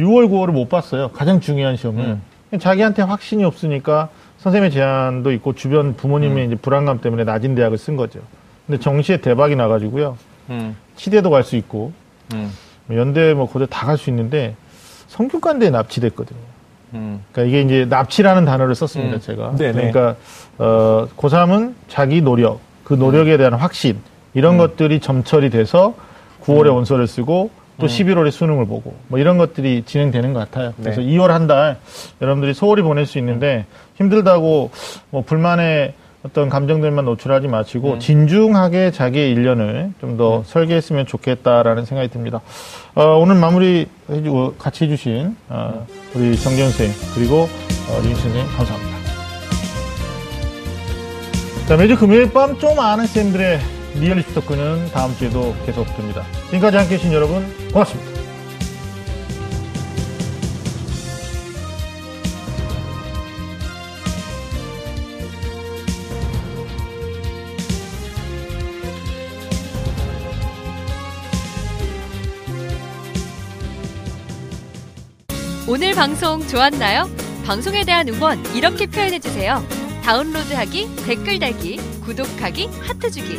6월, 9월을 못 봤어요. 가장 중요한 시험을. 자기한테 확신이 없으니까 선생님의 제안도 있고 주변 부모님의 이제 불안감 때문에 낮은 대학을 쓴 거죠. 근데 정시에 대박이 나가지고요. 음. 치대도 갈 수 있고 음. 연대 뭐 고대 다 갈 수 있는데 성균관대에 납치됐거든요. 음. 그러니까 이게 이제 납치라는 단어를 썼습니다, 음. 제가. 네네. 그러니까 어 고3은 자기 노력, 그 노력에 대한 확신 이런 것들이 점철이 돼서 9월에 원서를 쓰고 또 11월에 수능을 보고 뭐 이런 것들이 진행되는 것 같아요. 그래서 네. 2월 한 달 여러분들이 소홀히 보낼 수 있는데 힘들다고 뭐 불만의 어떤 감정들만 노출하지 마시고 진중하게 자기의 일년을 좀더 설계했으면 좋겠다라는 생각이 듭니다. 어, 오늘 마무리 해주고 같이 해주신 어, 우리 정재훈 선생 그리고 어, 린 선생님 감사합니다. 자, 매주 금요일 밤 좀 아는 쌤들의 리얼리티 토크는 다음 주에도 계속됩니다. 지금까지 함께 해 주신 여러분 고맙습니다. 오늘 방송 좋았나요? 방송에 대한 응원 이렇게 표현해 주세요. 다운로드하기, 댓글 달기, 구독하기, 하트 주기.